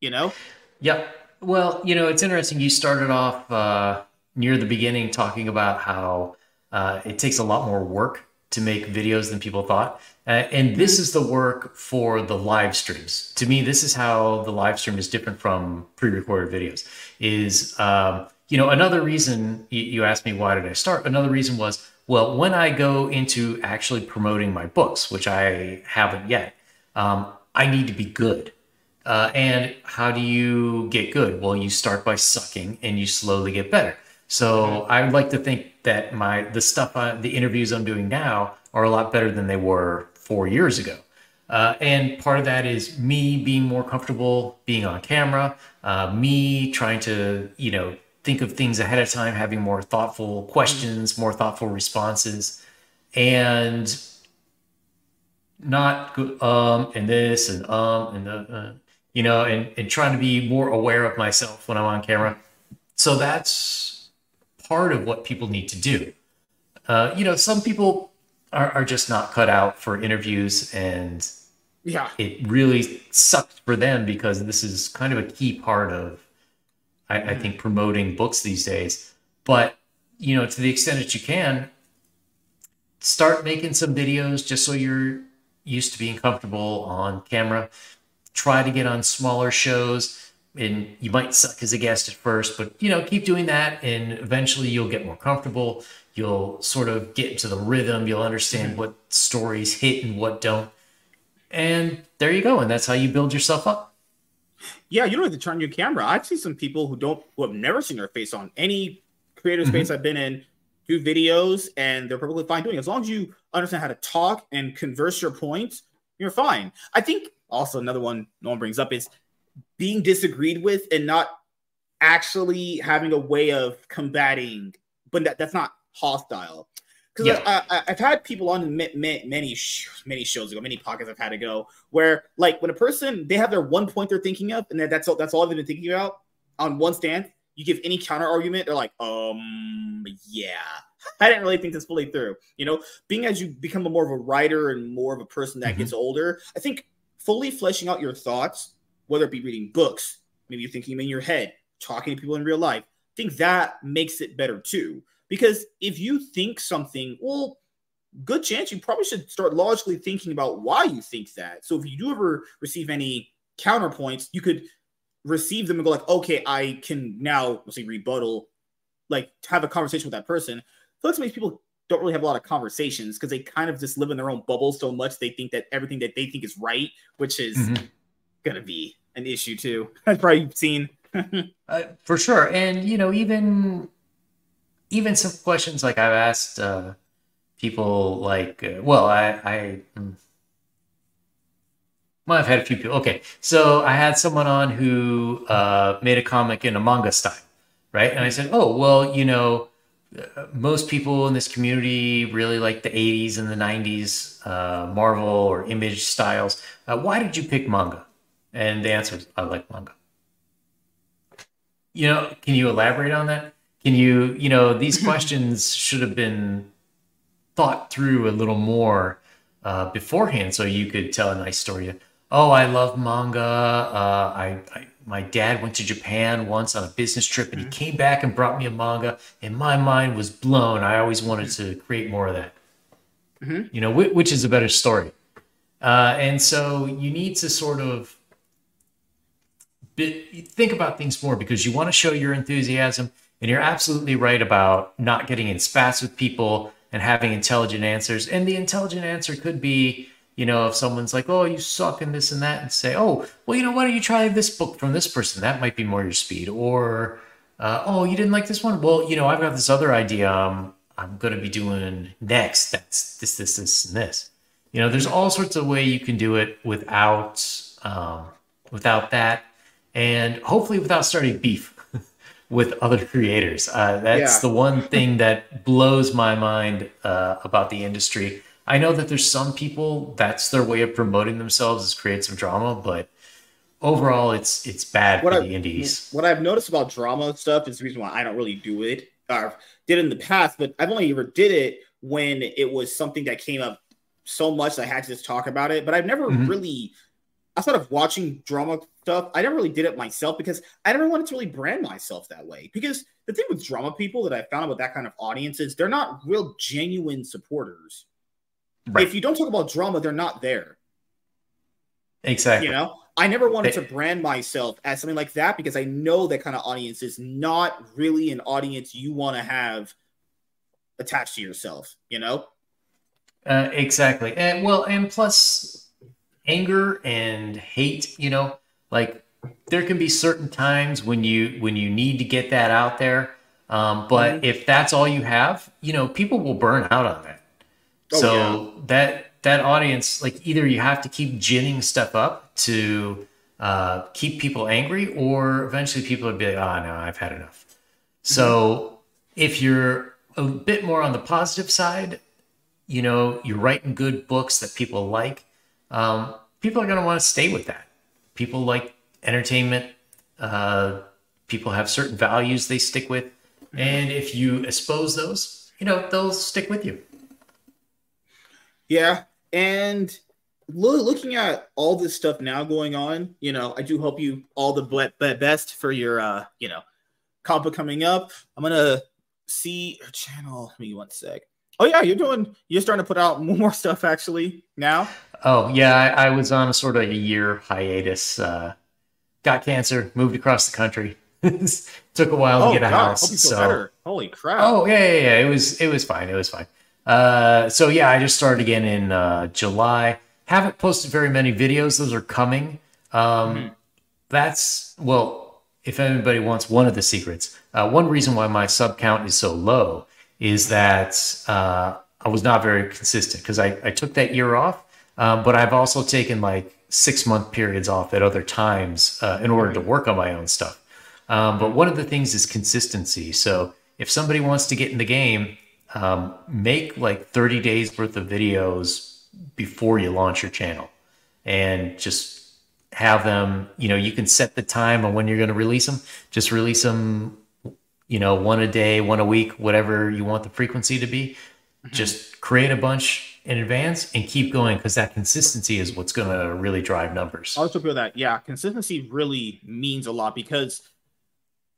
You know? Yep. Well, you know, it's interesting. You started off uh, near the beginning talking about how uh, it takes a lot more work to make videos than people thought. Uh, and this mm-hmm. is the work for the live streams. To me, this is how the live stream is different from pre-recorded videos. Is um, you know another reason you, you asked me why did I start? Another reason was well when I go into actually promoting my books, which I haven't yet. Um, I need to be good. Uh, and how do you get good? Well, you start by sucking and you slowly get better. So I would like to think that my the stuff, I, the interviews I'm doing now are a lot better than they were four years ago. Uh, and part of that is me being more comfortable being on camera, uh, me trying to, you know, think of things ahead of time, having more thoughtful questions, more thoughtful responses, and not um and this and um and the, uh, you know and and trying to be more aware of myself when I'm on camera. So that's part of what people need to do. Uh, you know, some people are, are just not cut out for interviews and yeah it really sucks for them because this is kind of a key part of I, I think promoting books these days but you know to the extent that you can start making some videos just so you're used to being comfortable on camera. Try to get on smaller shows, and you might suck as a guest at first, but you know, keep doing that, and eventually you'll get more comfortable. You'll sort of get into the rhythm. You'll understand what stories hit and what don't. And there you go. And that's how you build yourself up. Yeah, you don't have to turn your camera. I've seen some people who don't who have never seen their face on any creative space mm-hmm. I've been in do videos and they're perfectly fine doing it. As long as you understand how to talk and converse your points, you're fine. I think also another one no one brings up is being disagreed with and not actually having a way of combating, but that, that's not hostile. Because yeah. I, have had people on many many shows ago, many pockets I've had to go where like when a person they have their one point they're thinking of, and that's all that's all they've been thinking about on one stance, you give any counter argument, they're like, um, yeah, I didn't really think this fully through. You know, being as you become a more of a writer and more of a person that mm-hmm. gets older, I think fully fleshing out your thoughts, whether it be reading books, maybe you're thinking them in your head, talking to people in real life, I think that makes it better too. Because if you think something, well, good chance you probably should start logically thinking about why you think that. So if you do ever receive any counterpoints, you could receive them and go like, okay, I can now let's say rebuttal, like have a conversation with that person. So that's makes people don't really have a lot of conversations because they kind of just live in their own bubble so much they think that everything that they think is right, which is mm-hmm. gonna be an issue too. I've probably seen uh, for sure. And you know, even even some questions like I've asked uh, people, like, uh, well, I, I, hmm. well, I've had a few people. Okay, so I had someone on who uh, made a comic in a manga style, right? And I said, oh, well, you know, most people in this community really like the 80s and the 90s uh, Marvel or Image styles. Uh, why did you pick manga? And the answer is, I like manga. You know, can you elaborate on that? Can you, you know, these questions should have been thought through a little more uh, beforehand so you could tell a nice story. Oh, I love manga. Uh, I, I my dad went to Japan once on a business trip and he mm-hmm. came back and brought me a manga and my mind was blown. I always wanted to create more of that. Mm-hmm. You know, which is a better story. Uh, and so you need to sort of think about things more because you want to show your enthusiasm. And you're absolutely right about not getting in spats with people and having intelligent answers. And the intelligent answer could be, you know, if someone's like, oh, you suck and this and that, and say, oh, well, you know, why don't you try this book from this person? That might be more your speed. Or, uh, oh, you didn't like this one? Well, you know, I've got this other idea um, I'm going to be doing next. That's this, this, this, and this. You know, there's all sorts of way you can do it without um, without that, and hopefully without starting beef with other creators. Uh, that's yeah. the one thing that blows my mind uh, about the industry I know that there's some people that's their way of promoting themselves is create some drama, but overall it's it's bad what for I, the indies. What I've noticed about drama stuff is the reason why I don't really do it. Or did it in the past, but I've only ever did it when it was something that came up so much that I had to just talk about it. But I've never mm-hmm. really outside of watching drama stuff, I never really did it myself because I never wanted to really brand myself that way. Because the thing with drama people that I found about that kind of audience is they're not real genuine supporters. Right. If you don't talk about drama, they're not there. Exactly. You know, I never wanted they, to brand myself as something like that because I know that kind of audience is not really an audience you want to have attached to yourself, you know? Uh, exactly. And well, and plus anger and hate, you know, like there can be certain times when you when you need to get that out there. Um, but mm-hmm. if that's all you have, you know, people will burn out on that. Oh, so yeah. that that audience, like either you have to keep ginning stuff up to uh, keep people angry, or eventually people would be like, "Oh no, I've had enough." Mm-hmm. So if you're a bit more on the positive side, you know, you're writing good books that people like. Um, people are going to want to stay with that. People like entertainment. Uh, people have certain values they stick with, mm-hmm. and if you expose those, you know, they'll stick with you. Yeah, and lo- looking at all this stuff now going on, you know, I do hope you all the be- best for your, uh, you know, compa coming up. I'm gonna see your channel. Give me one sec. Oh yeah, you're doing. You're starting to put out more stuff actually now. Oh yeah, I, I was on a sort of a year hiatus. Uh, got cancer, moved across the country. Took a while oh, to get a God, house. so better. holy crap! Oh yeah, yeah, yeah. It was it was fine. It was fine. Uh, so yeah, I just started again in uh, July. Haven't posted very many videos; those are coming. Um, mm-hmm. That's well, if anybody wants one of the secrets, uh, one reason why my sub count is so low is that uh, I was not very consistent because I, I took that year off, um, but I've also taken like six month periods off at other times uh, in order to work on my own stuff. Um, but one of the things is consistency. So if somebody wants to get in the game, um, make like 30 days worth of videos before you launch your channel and just have them you know you can set the time on when you're going to release them just release them you know one a day one a week whatever you want the frequency to be. Mm-hmm. just create a bunch in advance and keep going because that consistency is what's going to really drive numbers. I also feel that yeah consistency really means a lot because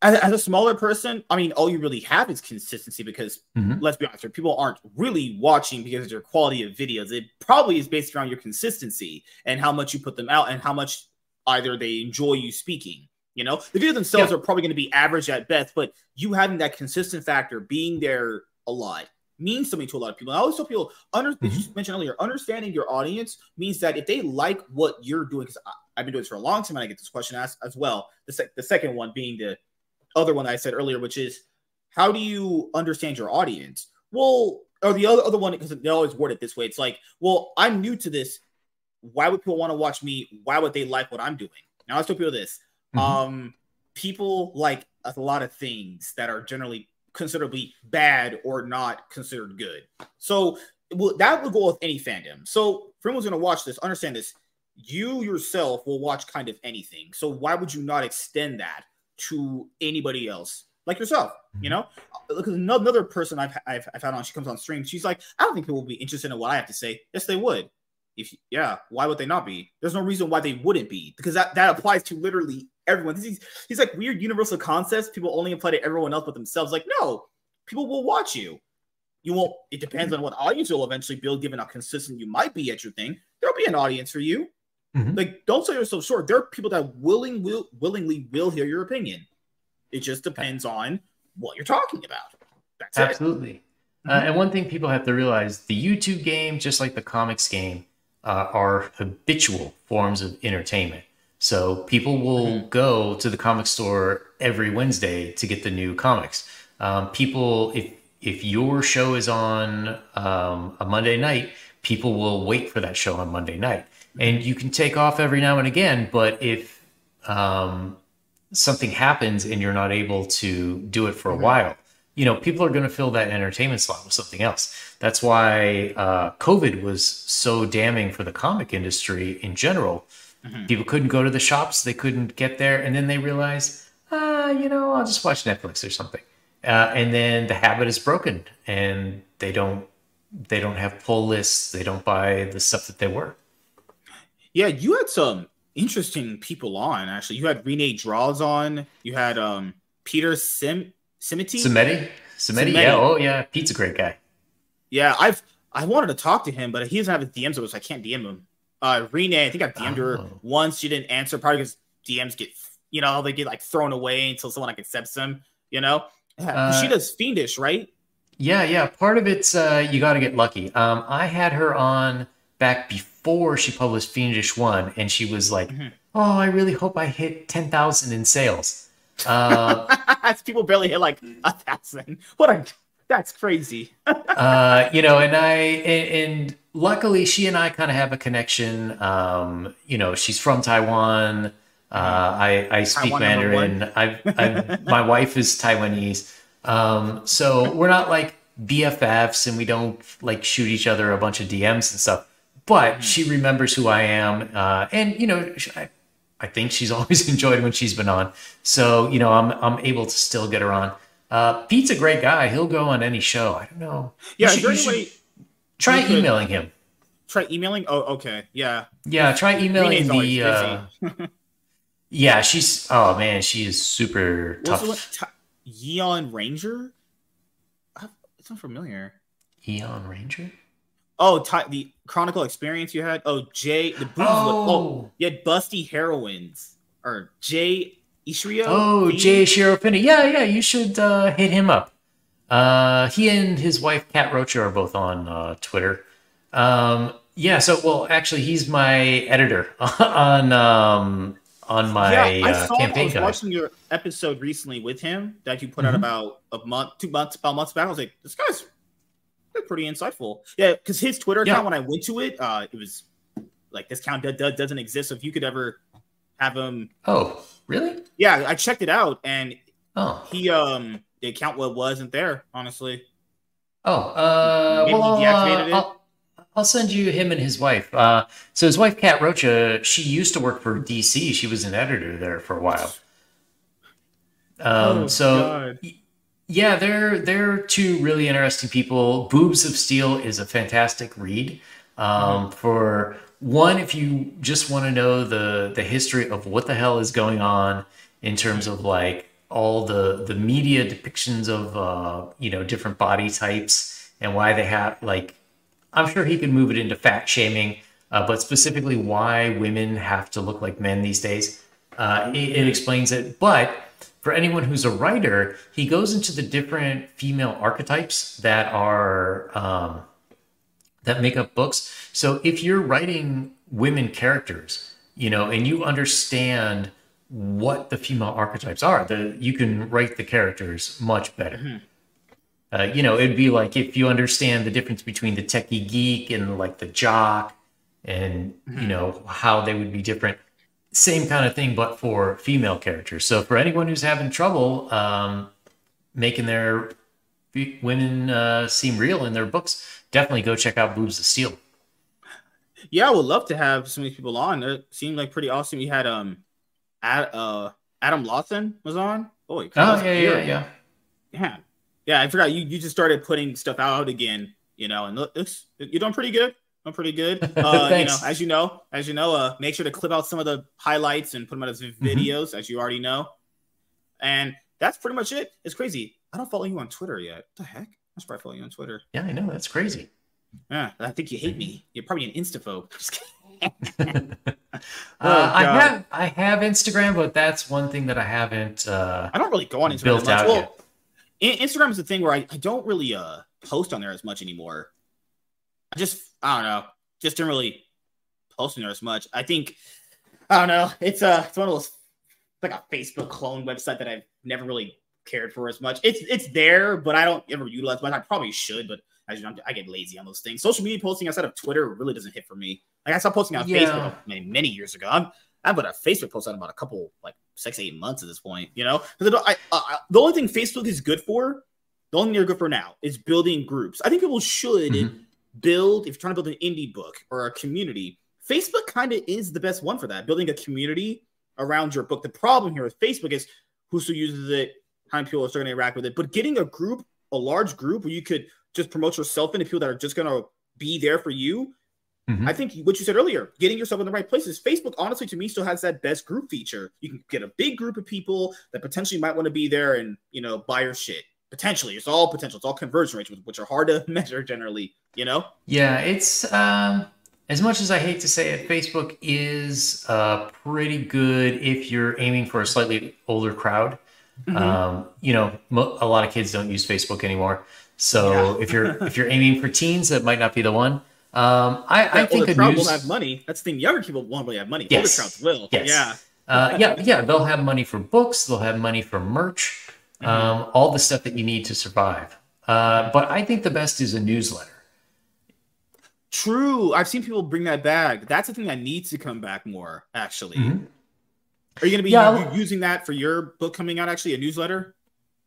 as, as, a smaller person, I mean, all you really have is consistency because mm-hmm. let's be honest, people aren't really watching because of your quality of videos. It probably is based around your consistency and how much you put them out and how much either they enjoy you speaking. You know, the videos themselves yeah. are probably going to be average at best, but you having that consistent factor, being there a lot, means something to a lot of people. I always tell people, under, mm-hmm. you mentioned earlier, understanding your audience means that if they like what you're doing, because I've been doing this for a long time, and I get this question asked as well. The, sec- the second one being the other one I said earlier, which is how do you understand your audience? Well, or the other other one because they always word it this way. It's like, well, I'm new to this. Why would people want to watch me? Why would they like what I'm doing? Now let's tell people this. Mm-hmm. Um, people like a lot of things that are generally considerably bad or not considered good. So well, that would go with any fandom. So for anyone who's going to watch this, understand this. You yourself will watch kind of anything. So why would you not extend that to anybody else like yourself? You mm-hmm. know, look another person I've, I've I've had on. She comes on stream. She's like, I don't think people will be interested in what I have to say. Yes, they would. If yeah, why would they not be? There's no reason why they wouldn't be because that that applies to literally everyone. These these like weird universal concepts people only apply to everyone else but themselves. Like no, people will watch you. You won't. It depends on what audience you'll eventually build, given how consistent you might be at your thing. There'll be an audience for you. Mm-hmm. Like, don't sell yourself short. There are people that willing will willingly will hear your opinion. It just depends on what you're talking about. That's absolutely. Uh, mm-hmm. and one thing people have to realize: the YouTube game, just like the comics game, uh, are habitual forms of entertainment. So people will mm-hmm. go to the comic store every Wednesday to get the new comics. Um, people, if if your show is on um, a Monday night, people will wait for that show on Monday night. And you can take off every now and again, but if um, something happens and you're not able to do it for a mm-hmm. while, you know, people are going to fill that entertainment slot with something else. That's why uh, COVID was so damning for the comic industry in general. Mm-hmm. People couldn't go to the shops, they couldn't get there, and then they realized, ah, you know, I'll just watch Netflix or something uh, and then the habit is broken and they don't they don't have pull lists they don't buy the stuff that they were yeah you had some interesting people on actually you had Rene Draws on you had um peter sim simiti Simeti? Simeti? yeah oh yeah pete's a great guy yeah i've i wanted to talk to him but he doesn't have his dms so i can't dm him uh Rene, i think i dm'd oh. her once she didn't answer probably because dms get you know they get like thrown away until someone like accepts them you know uh, she does Fiendish, right? Yeah, yeah. Part of it's uh, you got to get lucky. Um, I had her on back before she published Fiendish One, and she was like, mm-hmm. "Oh, I really hope I hit ten thousand in sales." Uh, People barely hit like a thousand. What a that's crazy. uh, you know, and I and, and luckily she and I kind of have a connection. Um, you know, she's from Taiwan. Uh, I, I speak I Mandarin. I, I, my wife is Taiwanese. Um, so we're not like BFFs and we don't like shoot each other a bunch of DMs and stuff. But mm-hmm. she remembers who I am. Uh, and, you know, I, I think she's always enjoyed when she's been on. So, you know, I'm, I'm able to still get her on. Uh, Pete's a great guy. He'll go on any show. I don't know. Yeah, you should, you try emailing him. Try emailing? Oh, okay. Yeah. Yeah, try emailing the. Uh, Yeah, she's oh man, she is super What's tough. T- Yeon Ranger? It's not familiar. Eon Ranger? Oh, ty- the Chronicle experience you had. Oh, Jay the boobs. Oh, oh you had Busty Heroines or Jay Ishiro. Oh, Jay Ishiro Finney. Yeah, yeah, you should uh, hit him up. Uh, he and his wife Kat Rocha are both on uh, Twitter. Um, yeah, so well, actually, he's my editor on um, on my yeah, I uh, saw, campaign I was guide. watching your episode recently with him that you put mm-hmm. out about a month, two months, about months back. I was like, this guy's pretty insightful. Yeah, because his Twitter account, yeah. when I went to it, uh, it was like this account d- d- doesn't exist. So if you could ever have him, oh, really? Yeah, I checked it out, and oh, he um, the account wasn't there. Honestly. Oh, uh, Maybe well, he deactivated uh, it. I'll send you him and his wife. Uh, so his wife, Kat Rocha, she used to work for DC. She was an editor there for a while. Um, oh, so God. Yeah, they're they're two really interesting people. Boobs of Steel is a fantastic read. Um, mm For one, if you just want to know the the history of what the hell is going on in terms of like all the the media depictions of uh, you know different body types and why they have like I'm sure he could move it into fat shaming, uh, but specifically why women have to look like men these days. Uh, it, it, explains it. But for anyone who's a writer, he goes into the different female archetypes that are um, that make up books. So if you're writing women characters, you know, and you understand what the female archetypes are, the you can write the characters much better. Mm-hmm. Uh, you know, it'd be like if you understand the difference between the techie geek and like the jock, and mm-hmm. you know how they would be different. Same kind of thing, but for female characters. So for anyone who's having trouble um, making their women uh, seem real in their books, definitely go check out Boobs of Steel. Yeah, I would love to have some of these people on. It seemed like pretty awesome. You had um, Ad, uh, Adam Lawson was on. Oh, yeah, yeah, yeah, yeah, yeah, yeah. I forgot you. You just started putting stuff out again, you know, and you're doing pretty good. I'm pretty good. Uh, you know, as you know, as you know, uh, make sure to clip out some of the highlights and put them out as mm-hmm. videos, mm-hmm. as you already know. And that's pretty much it. It's crazy. I don't follow you on Twitter yet. What the heck? I should probably follow you on Twitter. Yeah, I know. That's crazy. Yeah, I think you hate me. You're probably an instaphobe. uh, oh, I have I have Instagram, but that's one thing that I haven't. Uh, I don't really go on Instagram out well, yet. Instagram is the thing where I, I don't really uh post on there as much anymore. I just I don't know, just didn't really post on there as much. I think I don't know. It's a uh, it's one of those like a Facebook clone website that I've never really cared for as much. It's it's there, but I don't ever utilize much. I probably should, but as you know, I get lazy on those things. Social media posting outside of Twitter really doesn't hit for me. Like I stopped posting on yeah. Facebook many, many years ago. I'm I've been a Facebook post on about a couple like six eight months at this point. You know, I, I, the only thing Facebook is good for, the only thing they're good for now is building groups. I think people should mm-hmm. Build if you're trying to build an indie book or a community. Facebook kind of is the best one for that. Building a community around your book. The problem here with Facebook is who still uses it, how many people are starting to interact with it. But getting a group, a large group where you could just promote yourself into people that are just gonna be there for you. Mm-hmm. I think what you said earlier, getting yourself in the right places. Facebook, honestly, to me, still has that best group feature. You can get a big group of people that potentially might want to be there and you know buy your shit. Potentially, it's all potential. It's all conversion rates, which are hard to measure generally. You know. Yeah, it's um, as much as I hate to say it, Facebook is uh, pretty good if you're aiming for a slightly older crowd. Mm-hmm. Um, you know, mo- a lot of kids don't use Facebook anymore. So yeah. if you're if you're aiming for teens, that might not be the one. Um, I, I think a crowd news... will have money. That's the thing. Younger people won't really have money. Yes. Older crowds will. Yes. Yeah. uh, yeah, yeah. They'll have money for books. They'll have money for merch. Mm-hmm. Um, all the stuff that you need to survive. Uh, but I think the best is a newsletter. True. I've seen people bring that back. That's the thing that needs to come back more. Actually, mm-hmm. are you going to be yeah, using that for your book coming out? Actually, a newsletter.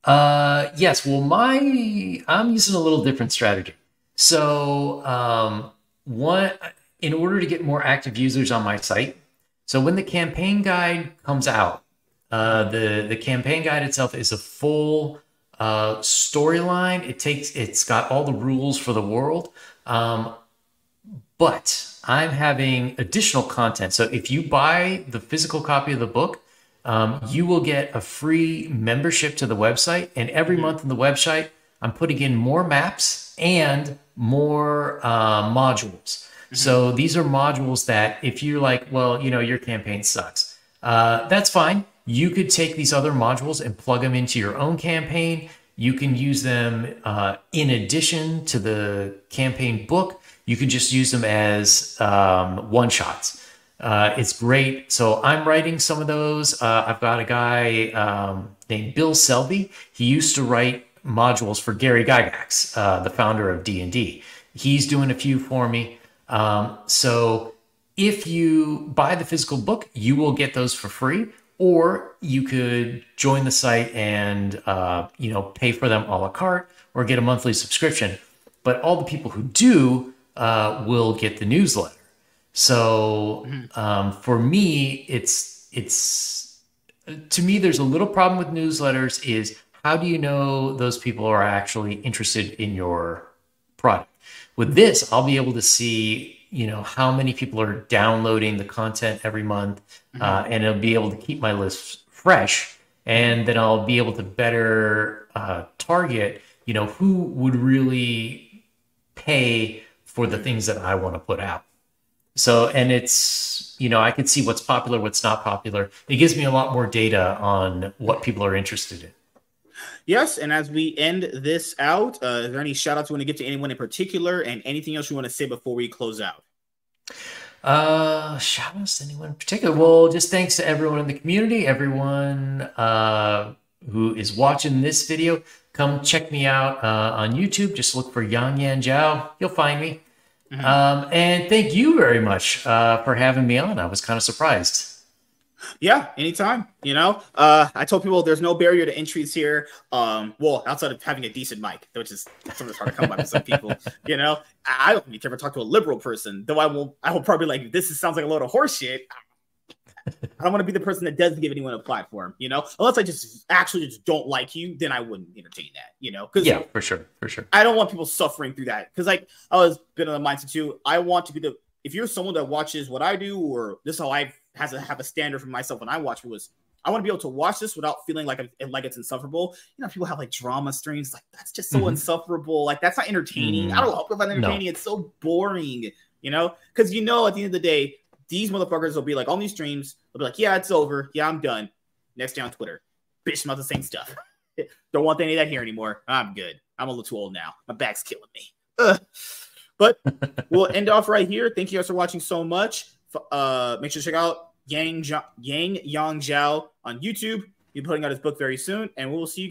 Uh, yes. Well, my I'm using a little different strategy. So, um, one in order to get more active users on my site. So when the campaign guide comes out, uh, the the campaign guide itself is a full uh, storyline. It takes it's got all the rules for the world. Um, but I'm having additional content. So if you buy the physical copy of the book, um, you will get a free membership to the website. And every mm-hmm. month in the website, I'm putting in more maps and more uh, modules. Mm-hmm. So these are modules that if you're like, well, you know, your campaign sucks, uh, that's fine. You could take these other modules and plug them into your own campaign. You can use them uh, in addition to the campaign book. You can just use them as um, one shots. Uh, it's great. So I'm writing some of those. Uh, I've got a guy um, named Bill Selby. He used to write modules for Gary Gygax, uh, the founder of D&D. He's doing a few for me. Um, so if you buy the physical book, you will get those for free, or you could join the site and uh, you know pay for them a la carte or get a monthly subscription. But all the people who do uh, will get the newsletter. So mm-hmm. um, for me, it's it's to me there's a little problem with newsletters. Is how do you know those people are actually interested in your product? With this, I'll be able to see you know how many people are downloading the content every month, mm-hmm. uh, and I'll be able to keep my list fresh, and then I'll be able to better uh, target you know who would really pay for the things that I want to put out. So, and it's, you know, I can see what's popular, what's not popular. It gives me a lot more data on what people are interested in. Yes, and as we end this out, uh, is there any shout outs you want to give to anyone in particular and anything else you want to say before we close out? Uh, shout outs to anyone in particular? Well, just thanks to everyone in the community, everyone uh, who is watching this video. Come check me out uh, on YouTube. Just look for Yang Yan Zhao. You'll find me. Mm-hmm. Um, and thank you very much uh, for having me on. I was kind of surprised. Yeah, anytime. You know, uh, I told people there's no barrier to entries here. Um, well, outside of having a decent mic, which is sometimes hard to come by for some people. You know, I don't need to ever talk to a liberal person, though. I will. I will probably like this. Is, sounds like a load of horseshit. I don't want to be the person that doesn't give anyone a platform, you know. Unless I just actually just don't like you, then I wouldn't entertain that, you know. Because yeah, for sure, for sure. I don't want people suffering through that. Because like I was been on the mindset too. I want to be the if you're someone that watches what I do, or this is how I has to have a standard for myself when I watch was I want to be able to watch this without feeling like like it's insufferable. You know, people have like drama streams, like that's just so mm-hmm. insufferable. Like that's not entertaining. Mm-hmm. I don't know if that's entertaining. No. It's so boring, you know, because you know at the end of the day, these motherfuckers will be like on these streams, they'll be like, yeah, it's over. Yeah, I'm done. Next day on Twitter, bitch about the same stuff. don't want any of that here anymore. I'm good. I'm a little too old now. My back's killing me. Ugh. But we'll end off right here. Thank you guys for watching so much. Uh, make sure to check out Yang Yang Yang Zhao on YouTube. He's putting out his book very soon, and we will see you guys.